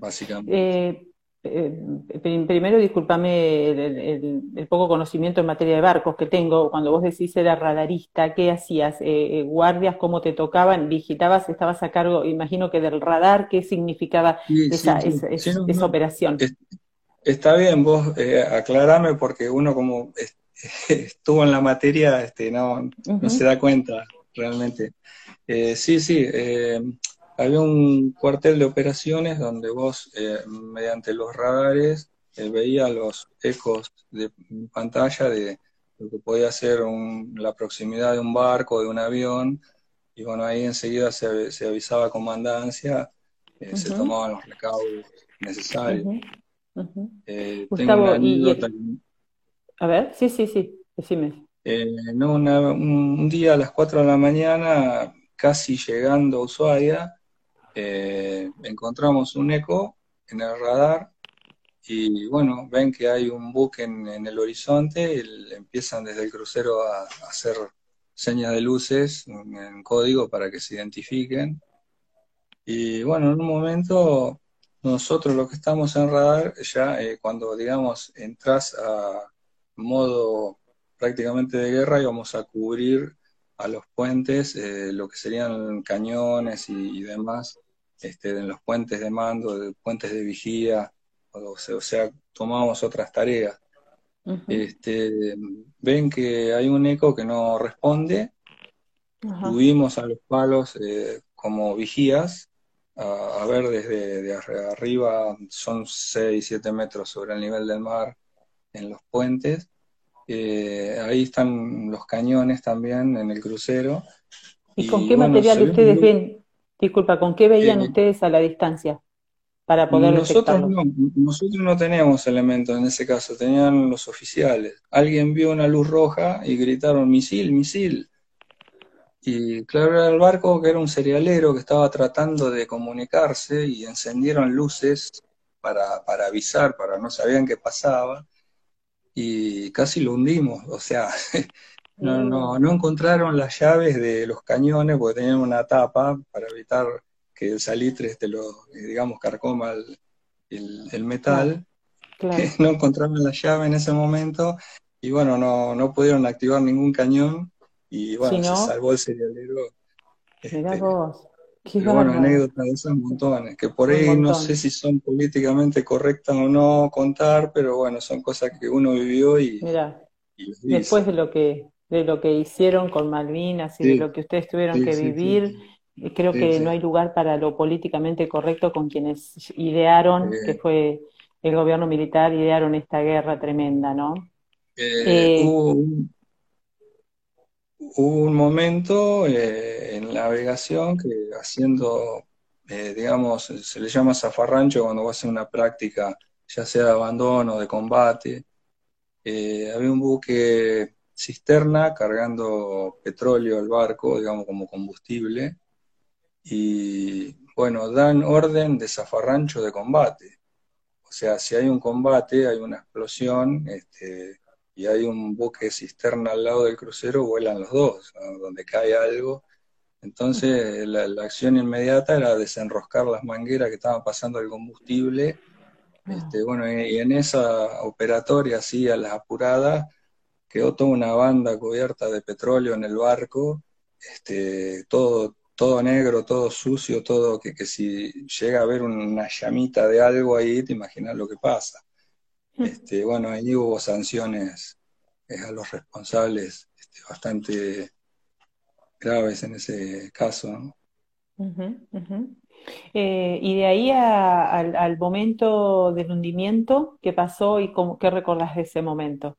básicamente. Eh, eh, primero, discúlpame el, poco conocimiento en materia de barcos que tengo. Cuando vos decís era radarista, ¿qué hacías? Eh, ¿Guardias cómo te tocaban? ¿Digitabas? ¿Estabas a cargo, imagino que del radar? ¿Qué significaba esa, esa, operación? Está bien, vos aclarame porque uno como [LAUGHS] estuvo en la materia, este, no, no se da cuenta realmente. Eh, sí, sí, eh, había un cuartel de operaciones donde vos, eh, mediante los radares, veías los ecos de pantalla de lo que podía ser la proximidad de un barco, de un avión, y bueno, ahí enseguida se, se avisaba a comandancia, se tomaban los recaudos necesarios. Gustavo, a ver, sí, sí, sí, decime. Eh, no, un día a las 4 de la mañana, casi llegando a Ushuaia, eh, encontramos un eco en el radar y bueno, ven que hay un buque en, el horizonte y empiezan desde el crucero a, hacer señas de luces en, código para que se identifiquen. Y bueno, en un momento nosotros los que estamos en radar, ya eh, cuando digamos entras a, modo prácticamente de guerra íbamos a cubrir a los puentes eh, lo que serían cañones y, demás, este, en los puentes de mando, de, puentes de vigía, o, sea, tomamos otras tareas. este, ven que hay un eco que no responde, subimos a los palos eh, como vigías, a, ver desde de arriba, son 6, 7 metros sobre el nivel del mar, en los puentes. Eh, ahí están los cañones también en el crucero. ¿Y, con qué material ustedes ven? Disculpa, ¿con qué veían eh, ustedes a la distancia para poder nosotros no, nosotros no teníamos elementos en ese caso, tenían los oficiales. Alguien vio una luz roja y gritaron misil, misil. Y claro, era el barco que era un cerealero que estaba tratando de comunicarse y encendieron luces para, para avisar, para no sabían qué pasaba y casi lo hundimos, o sea, [LAUGHS] no, no, no encontraron las llaves de los cañones porque tenían una tapa para evitar que el salitre este lo, digamos, carcoma el, el, metal. [LAUGHS] no encontraron la llave en ese momento y bueno, no, no pudieron activar ningún cañón y bueno, se salvó el serialero. Este, vos bueno, anécdotas de esos montones, que por ahí no sé si son políticamente correctas o no contar, pero bueno, son cosas que uno vivió y, después de lo que de lo que hicieron con Malvinas y de lo que ustedes tuvieron que vivir, creo que no hay lugar para lo políticamente correcto con quienes idearon, que fue el gobierno militar, idearon esta guerra tremenda, ¿no? Eh, eh hubo un momento eh, en navegación que haciendo, eh, digamos, se le llama zafarrancho cuando va a hacer una práctica, ya sea de abandono, de combate. Eh, había un buque cisterna cargando petróleo al barco, digamos, como combustible, y bueno, dan orden de zafarrancho de combate. O sea, si hay un combate, hay una explosión, este, y hay un buque cisterna al lado del crucero, vuelan los dos, donde cae algo. Entonces, la, acción inmediata era desenroscar las mangueras que estaban pasando el combustible. Este, bueno, y, en esa operatoria, así a las apuradas, quedó toda una banda cubierta de petróleo en el barco, este, todo, todo negro, todo sucio, todo que, que si llega a haber una llamita de algo ahí, te imaginas lo que pasa. Este, bueno, ahí hubo sanciones eh, a los responsables este, bastante graves en ese caso. Eh, y de ahí al, momento del hundimiento, ¿qué pasó y cómo, qué recordás de ese momento?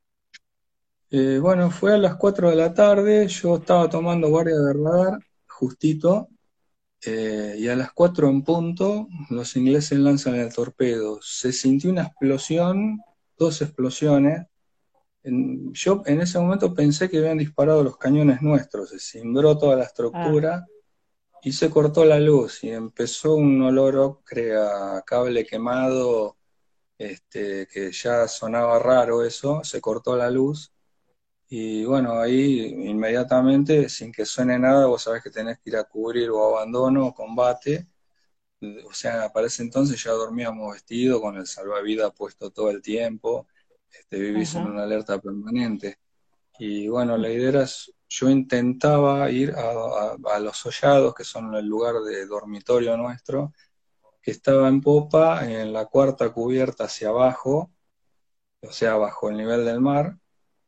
Eh, bueno, fue a las 4 de la tarde, yo estaba tomando guardia de radar, justito, y a las 4 en punto los ingleses lanzan el torpedo. Se sintió una explosión dos explosiones. yo en ese momento pensé que habían disparado los cañones nuestros, se cimbró toda la estructura ah. y se cortó la luz y empezó un olor crea cable quemado, este, que ya sonaba raro eso, se cortó la luz y bueno, ahí inmediatamente, sin que suene nada, vos sabés que tenés que ir a cubrir o abandono o combate. O sea, para ese entonces ya dormíamos vestidos con el salvavidas puesto todo el tiempo, este, vivís en una alerta permanente. Y bueno, la idea era, yo intentaba ir a, los hollados, que son el lugar de dormitorio nuestro, que estaba en popa, en la cuarta cubierta hacia abajo, o sea, bajo el nivel del mar,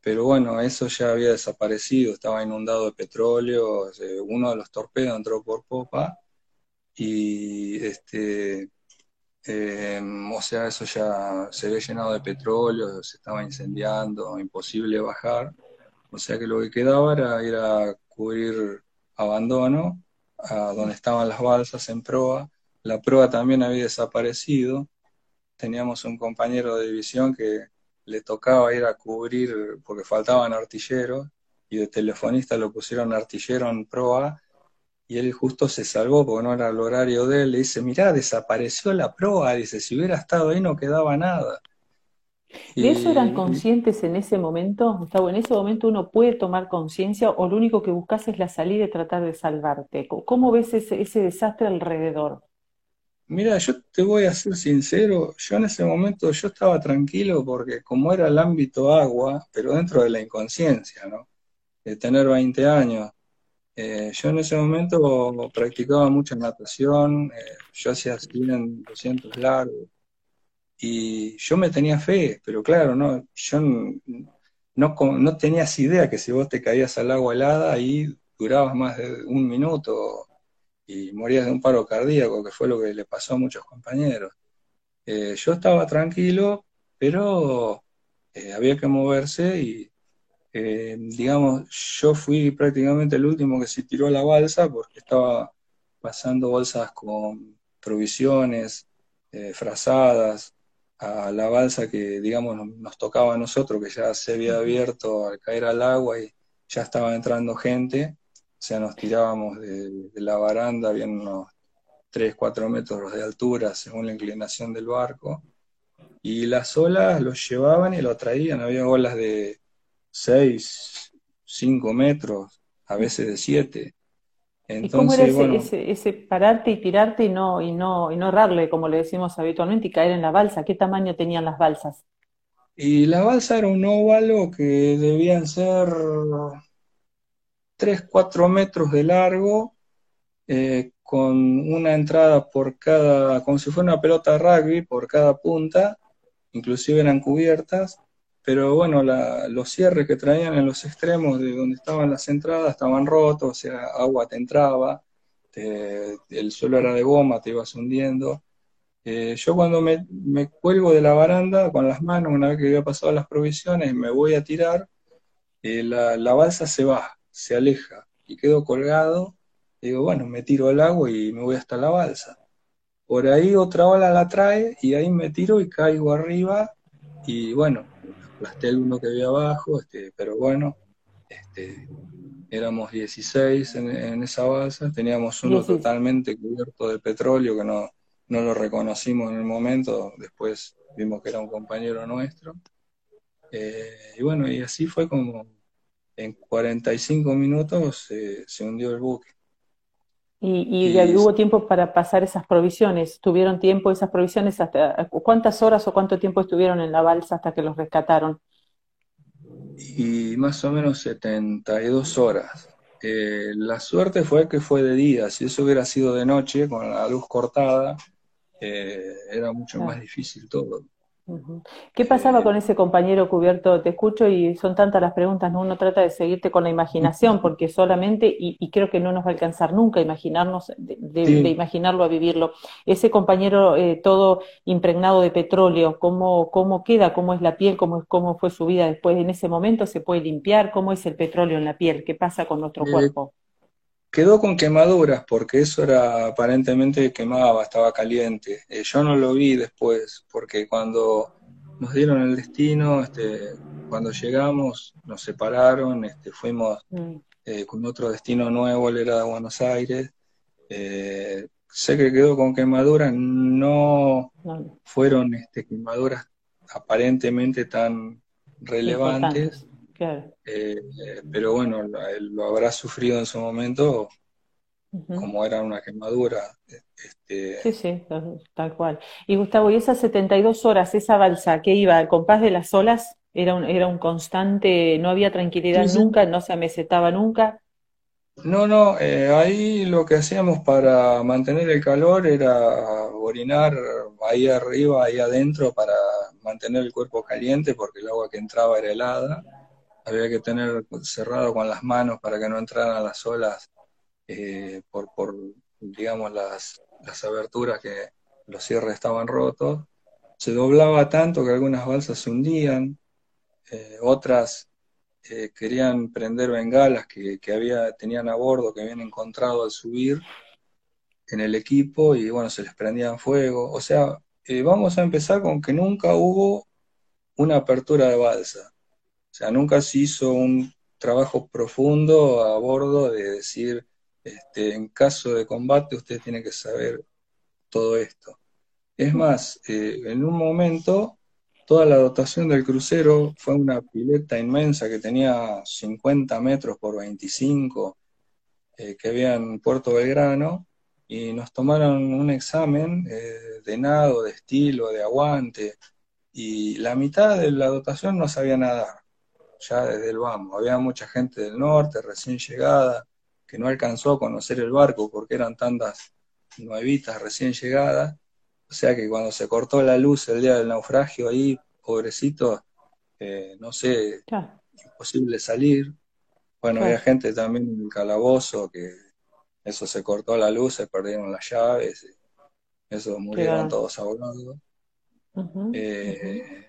pero bueno, eso ya había desaparecido, estaba inundado de petróleo, uno de los torpedos entró por popa, y este, em, o sea, eso ya se había llenado de petróleo, se estaba incendiando, imposible bajar, o sea que lo que quedaba era ir a cubrir abandono, a donde estaban las balsas en proa, la proa también había desaparecido, teníamos un compañero de división que le tocaba ir a cubrir porque faltaban artilleros, y de telefonista lo pusieron artillero en proa, y él justo se salvó porque no era el horario de él, le dice, mirá, desapareció la proa, dice, si hubiera estado ahí no quedaba nada. ¿De eso eran conscientes en ese momento, Gustavo? ¿En ese momento uno puede tomar conciencia o lo único que buscas es la salida y tratar de salvarte? ¿Cómo ves ese, ese desastre alrededor? Mira, yo te voy a ser sincero, yo en ese momento yo estaba tranquilo porque como era el ámbito agua, pero dentro de la inconsciencia, ¿no? De tener 20 años, eh, yo en ese momento practicaba mucha natación, eh, yo hacía 100, 200 largos, y yo me tenía fe, pero claro, no, yo no, no tenías idea que si vos te caías al agua helada, ahí durabas más de un minuto y morías de un paro cardíaco, que fue lo que le pasó a muchos compañeros. Eh, yo estaba tranquilo, pero había que moverse y eh, digamos, yo fui prácticamente el último que se tiró a la balsa porque estaba pasando bolsas con provisiones, eh, frazadas, a la balsa que, digamos, nos, tocaba a nosotros, que ya se había abierto al caer al agua y ya estaba entrando gente, o sea, nos tirábamos de, la baranda, había unos 3, 4 metros de altura según la inclinación del barco, y las olas los llevaban y lo traían, había olas de 6, 5 metros, a veces de 7. ¿Y cómo era ese, ese, pararte y tirarte y no, y, no, y no errarle, como le decimos habitualmente, y caer en la balsa? ¿Qué tamaño tenían las balsas? Y la balsa era un óvalo que debían ser 3, 4 metros de largo, eh, con una entrada por cada, como si fuera una pelota de rugby, por cada punta, inclusive eran cubiertas, pero bueno, los cierres que traían en los extremos de donde estaban las entradas estaban rotos, o sea, agua te entraba, el suelo era de goma, te ibas hundiendo. Eh, yo cuando me, cuelgo de la baranda con las manos, una vez que había pasado las provisiones, me voy a tirar, eh, la, la, balsa se va, se aleja y quedo colgado. Digo, bueno, me tiro al agua y me voy hasta la balsa. Por ahí otra ola la trae y ahí me tiro y caigo arriba y bueno, aplasté el uno que había abajo, este, pero bueno, Este, éramos 16 en, esa balsa, teníamos uno totalmente cubierto de petróleo que no, no lo reconocimos en el momento, después vimos que era un compañero nuestro. Eh, y bueno, y así fue como en 45 minutos se hundió el buque. Y, y, hubo tiempo para pasar esas provisiones. ¿Tuvieron tiempo esas provisiones hasta cuántas horas o cuánto tiempo estuvieron en la balsa hasta que los rescataron? Y más o menos 72 horas. Eh, la suerte fue que fue de día. Si eso hubiera sido de noche, con la luz cortada, eh, era mucho más difícil todo. ¿Qué pasaba con ese compañero cubierto? Te escucho y son tantas las preguntas, ¿no? Uno trata de seguirte con la imaginación, porque solamente, y, creo que no nos va a alcanzar nunca imaginarnos, de, imaginarlo a vivirlo. Ese compañero eh, todo impregnado de petróleo, ¿cómo, ¿cómo queda? ¿Cómo es la piel? ¿Cómo, ¿Cómo fue su vida después? ¿En ese momento se puede limpiar? ¿Cómo es el petróleo en la piel? ¿Qué pasa con nuestro eh, cuerpo? Quedó con quemaduras porque eso era aparentemente quemaba, estaba caliente. Eh, yo no lo vi después porque cuando nos dieron el destino, este, cuando llegamos nos separaron, este, fuimos mm. eh, con otro destino nuevo, él era de Buenos Aires. Eh, sé que quedó con quemaduras, no fueron este, quemaduras aparentemente tan relevantes. Eh, pero bueno, lo habrá sufrido en su momento como era una quemadura. Este... Sí, sí, tal cual. Y Gustavo, ¿y esas 72 horas, esa balsa que iba al compás de las olas, era un, era un constante, no había tranquilidad nunca, no se amesetaba nunca? No, no, eh, ahí lo que hacíamos para mantener el calor era orinar ahí arriba, ahí adentro, para mantener el cuerpo caliente, porque el agua que entraba era helada había que tener cerrado con las manos para que no entraran las olas eh, por, por, digamos, las, las aberturas que los cierres estaban rotos. Se doblaba tanto que algunas balsas se hundían, eh, otras eh, querían prender bengalas que, que, había, tenían a bordo, que habían encontrado al subir en el equipo y bueno, se les prendían fuego. O sea, vamos a empezar con que nunca hubo una apertura de balsa. O sea, nunca se hizo un trabajo profundo a bordo de decir, este, en caso de combate usted tiene que saber todo esto. Es más, eh, en un momento toda la dotación del crucero fue una pileta inmensa que tenía 50 metros por 25 eh, que había en Puerto Belgrano y nos tomaron un examen eh, de nado, de estilo, de aguante y la mitad de la dotación no sabía nadar ya desde el vamos. Había mucha gente del norte, recién llegada, que no alcanzó a conocer el barco porque eran tantas nuevitas recién llegadas. O sea que cuando se cortó la luz el día del naufragio ahí, pobrecito, eh, no sé, imposible salir. Bueno, había gente también en el calabozo que eso se cortó la luz, se perdieron las llaves, eso murieron todos ahogados. Eh,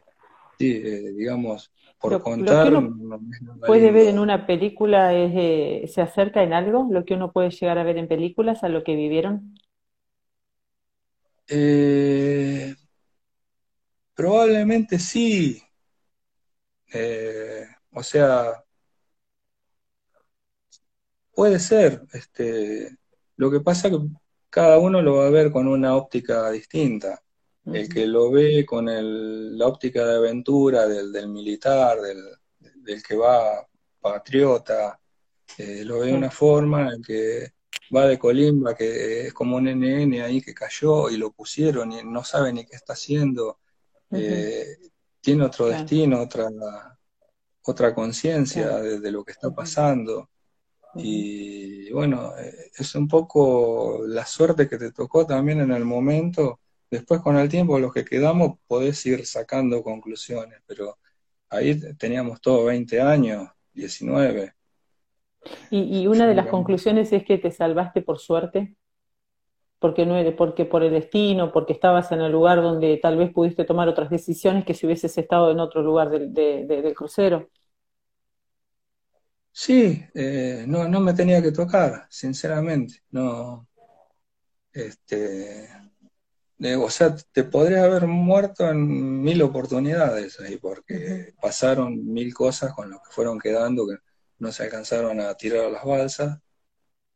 eh, digamos, por contar. puede ver en una película es, eh, se acerca en algo, lo que uno puede llegar a ver en películas, a lo que vivieron. Eh, probablemente sí. Eh, o sea, puede ser. Este, lo que pasa es que cada uno lo va a ver con una óptica distinta. El que lo ve con la óptica de aventura del, militar, del, que va patriota, eh, lo ve de una forma, el que va de colimba, que es como un NN ahí que cayó y lo pusieron y no sabe ni qué está haciendo, eh, tiene otro destino, otra, otra conciencia de, lo que está pasando. Y bueno, eh, es un poco la suerte que te tocó también en el momento Después con el tiempo los que quedamos podés ir sacando conclusiones, pero ahí teníamos todos 20 años, 19. Y, una de las conclusiones es que te salvaste por suerte, porque no porque por el destino, porque estabas en el lugar donde tal vez pudiste tomar otras decisiones que si hubieses estado en otro lugar del, crucero. Sí, eh, no, no me tenía que tocar, sinceramente. No, este, o sea, te podría haber muerto en mil oportunidades ahí, porque pasaron mil cosas con lo que fueron quedando, que no se alcanzaron a tirar a las balsas.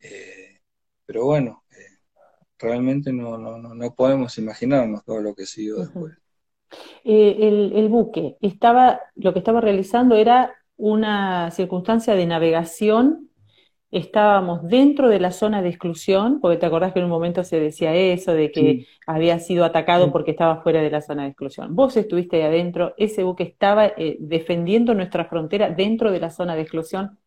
Eh, pero bueno, eh, realmente no, no, no, podemos imaginarnos todo lo que siguió después. el, el, buque estaba, lo que estaba realizando era una circunstancia de navegación estábamos dentro de la zona de exclusión, porque te acordás que en un momento se decía eso, de que había sido atacado porque estaba fuera de la zona de exclusión. Vos estuviste ahí adentro, ese buque estaba eh, defendiendo nuestra frontera dentro de la zona de exclusión.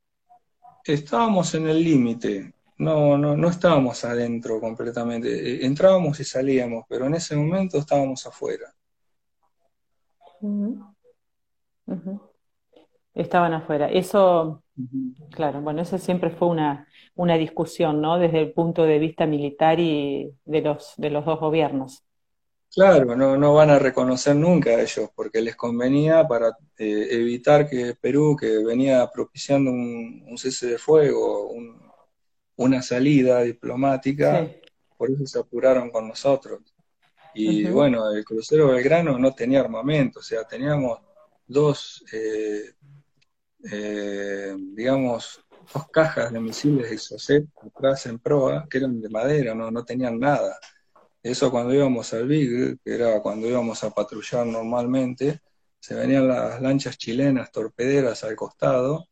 Estábamos en el límite, no, no, no estábamos adentro completamente, eh, entrábamos y salíamos, pero en ese momento estábamos afuera. Estaban afuera. Eso Claro, bueno, eso siempre fue una, una discusión, ¿no? Desde el punto de vista militar y de los, de los dos gobiernos. Claro, no, no van a reconocer nunca a ellos, porque les convenía para eh, evitar que Perú, que venía propiciando un, cese de fuego, una salida diplomática, por eso se apuraron con nosotros. Y bueno, el crucero Belgrano no tenía armamento, o sea, teníamos dos eh, eh, digamos, dos cajas de misiles Isocet atrás en proa, que eran de madera, no, no tenían nada. Eso cuando íbamos al Big, que era cuando íbamos a patrullar normalmente, se venían las lanchas chilenas torpederas al costado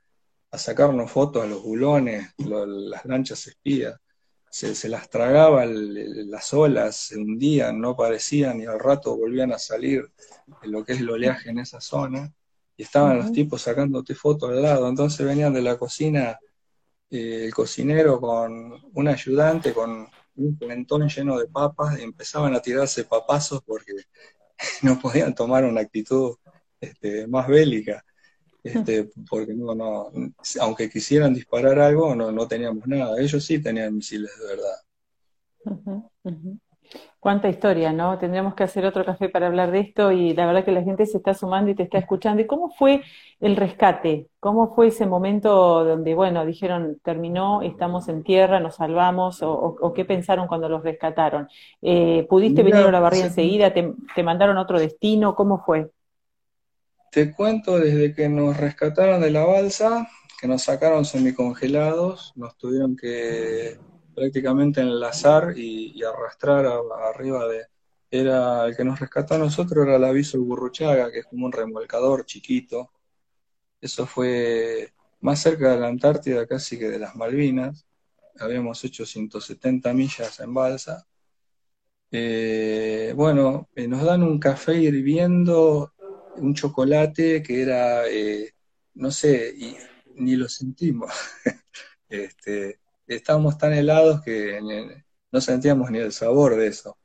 a sacarnos fotos a los bulones, las lanchas espías. Se, las tragaba las olas, se hundían, no aparecían y al rato volvían a salir lo que es el oleaje en esa zona y estaban los tipos sacándote fotos al lado. Entonces venían de la cocina eh, el cocinero con un ayudante con un plantón lleno de papas y empezaban a tirarse papazos porque [LAUGHS] no podían tomar una actitud este, más bélica. Este, [LAUGHS] porque no, no, aunque quisieran disparar algo, no, no teníamos nada. Ellos sí tenían misiles de verdad. Cuánta historia, ¿no? Tendríamos que hacer otro café para hablar de esto y la verdad que la gente se está sumando y te está escuchando. ¿Y cómo fue el rescate? ¿Cómo fue ese momento donde, bueno, dijeron, terminó, estamos en tierra, nos salvamos? ¿O, qué pensaron cuando los rescataron? Eh, ¿Pudiste venir a la barría enseguida? Te, ¿Te mandaron a otro destino? ¿Cómo fue? Te cuento desde que nos rescataron de la balsa, que nos sacaron semicongelados, nos tuvieron que prácticamente enlazar y, y arrastrar arriba de... Era el que nos rescató a nosotros era el aviso Burruchaga, que es como un remolcador chiquito. Eso fue más cerca de la Antártida casi que de las Malvinas. Habíamos hecho 170 millas en balsa. Eh, bueno, eh, nos dan un café hirviendo, un chocolate que era, eh, no sé, ni lo sentimos. [LAUGHS] este, estábamos tan helados que no sentíamos ni el sabor de eso.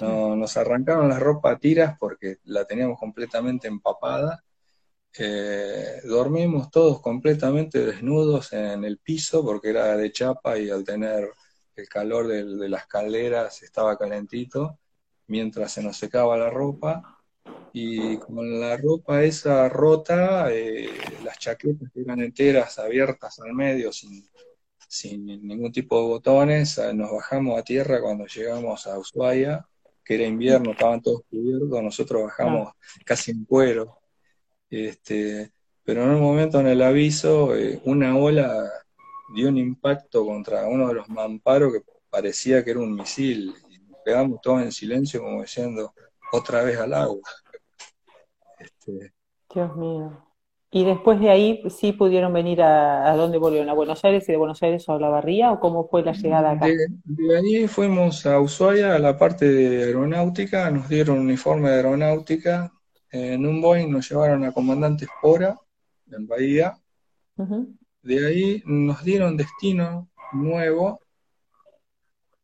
nos arrancaron la ropa a tiras porque la teníamos completamente empapada. Eh, dormimos todos completamente desnudos en el piso porque era de chapa y al tener el calor de, las calderas estaba calentito mientras se nos secaba la ropa y con la ropa esa rota, eh, las chaquetas que eran enteras, abiertas al medio, sin, sin ningún tipo de botones, nos bajamos a tierra cuando llegamos a Ushuaia, que era invierno, estaban todos cubiertos, nosotros bajamos casi en cuero. Este, pero en un momento en el aviso, eh, una ola dio un impacto contra uno de los mamparos que parecía que era un misil, y quedamos todos en silencio como diciendo, otra vez al agua. Este, Dios mío. Y después de ahí sí pudieron venir a, a dónde volvieron, a Buenos Aires y de Buenos Aires a La Barría o cómo fue la llegada acá. De, allí fuimos a Ushuaia, a la parte de aeronáutica, nos dieron un uniforme de aeronáutica, en un Boeing. Nos llevaron a Comandante Espora, en Bahía, de ahí nos dieron destino nuevo,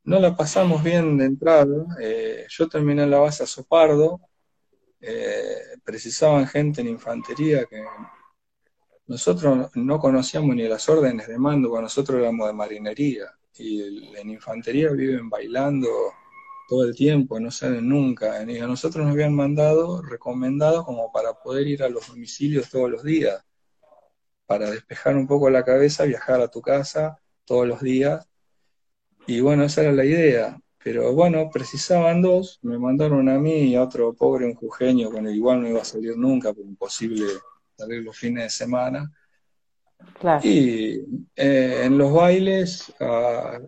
no la pasamos bien de entrada, eh, yo terminé en la base a Sopardo, eh, precisaban gente en infantería que nosotros no conocíamos ni las órdenes de mando, cuando nosotros éramos de marinería, y en infantería viven bailando todo el tiempo, no salen nunca. Y a nosotros nos habían mandado, recomendado como para poder ir a los domicilios todos los días, para despejar un poco la cabeza, viajar a tu casa todos los días. Y bueno, esa era la idea. Pero bueno, precisaban dos, me mandaron a mí y a otro pobre un jujeño con el igual no iba a salir nunca, porque imposible salir los fines de semana. Y eh, en los bailes, ah,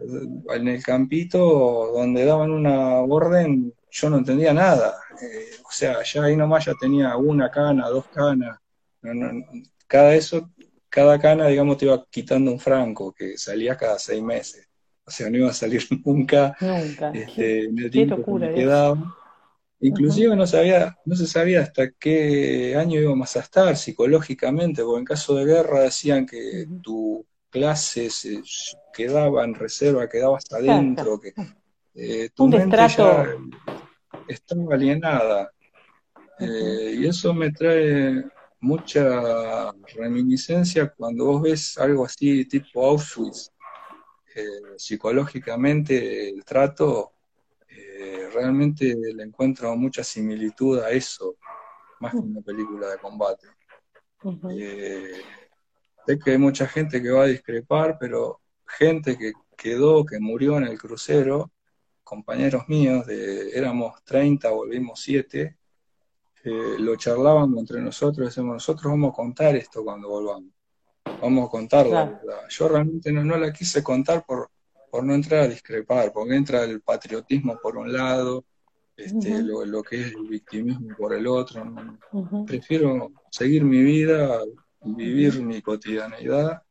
en el campito donde daban una orden, yo no entendía nada. Eh, o sea, ya ahí nomás ya tenía una cana, dos canas. cada eso, cada cana, digamos, te iba quitando un franco que salía cada seis meses. O sea, no iba a salir [LAUGHS] nunca, nunca. Este, en el tiempo que me quedaba. Inclusive no, sabía, no se sabía hasta qué año íbamos a estar psicológicamente, porque en caso de guerra decían que tu clase se quedaba en reserva, quedaba hasta adentro, que eh, tu mente ya estaba alienada. Eh, y eso me trae mucha reminiscencia cuando vos ves algo así tipo Auschwitz. Eh, psicológicamente el trato realmente le encuentro mucha similitud a eso, más que una película de combate. Eh, sé que hay mucha gente que va a discrepar, pero gente que quedó, que murió en el crucero, compañeros míos, de, éramos 30, volvimos 7, eh, lo charlábamos entre nosotros, decimos, nosotros vamos a contar esto cuando volvamos, vamos a contar la verdad. Yo realmente no, no la quise contar por, por no entrar a discrepar, porque entra el patriotismo por un lado, este, lo, que es el victimismo por el otro. Prefiero seguir mi vida, vivir mi cotidianeidad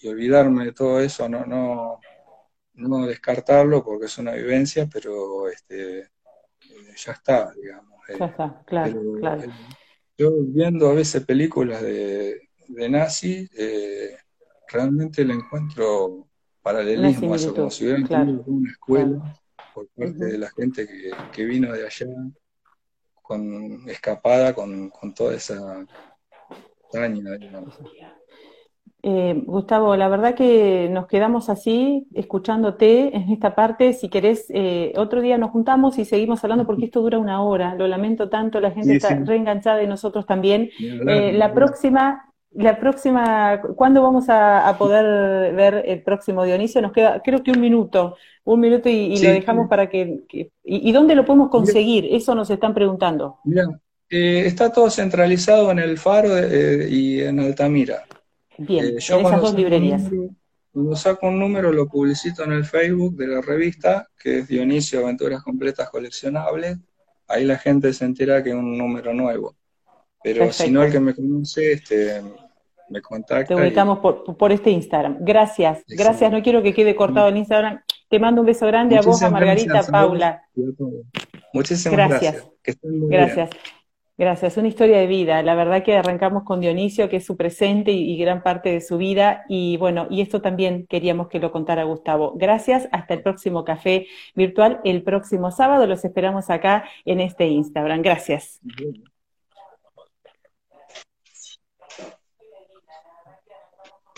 y olvidarme de todo eso, no, no, no descartarlo porque es una vivencia, pero este, ya está, digamos. Eh. Ya está, claro, claro. yo viendo a veces películas de, de nazi, eh, realmente le encuentro paralelismo a eso, como si hubieran tenido una escuela por parte de la gente que, vino de allá, con escapada con, toda esa daña, eh, Gustavo, la verdad que nos quedamos así, escuchándote en esta parte. Si querés, eh, otro día nos juntamos y seguimos hablando porque esto dura una hora. Lo lamento tanto, la gente está reenganchada de nosotros también. Eh, la próxima la próxima, ¿cuándo vamos a, poder ver el próximo Dionisio? Nos queda, creo que un minuto, un minuto y, lo dejamos para que, y, dónde lo podemos conseguir? Eso nos están preguntando. Eh, está todo centralizado en el Faro eh, y en Altamira. Bien, eh, en esas dos librerías. cuando saco un número lo publicito en el Facebook de la revista, que es Dionisio Aventuras Completas Coleccionables. Ahí la gente se entera que es un número nuevo. Pero si no, el que me conoce, este, me contacta. Te ubicamos por, este Instagram. Gracias, gracias. No quiero que quede cortado el Instagram. Te mando un beso grande a vos, a Margarita, a Paula. Muchísimas gracias. Gracias. Gracias, una historia de vida. La verdad que arrancamos con Dionisio, que es su presente y, gran parte de su vida. Y bueno, y esto también queríamos que lo contara Gustavo. Gracias, hasta el próximo café virtual el próximo sábado. Los esperamos acá en este Instagram. Gracias.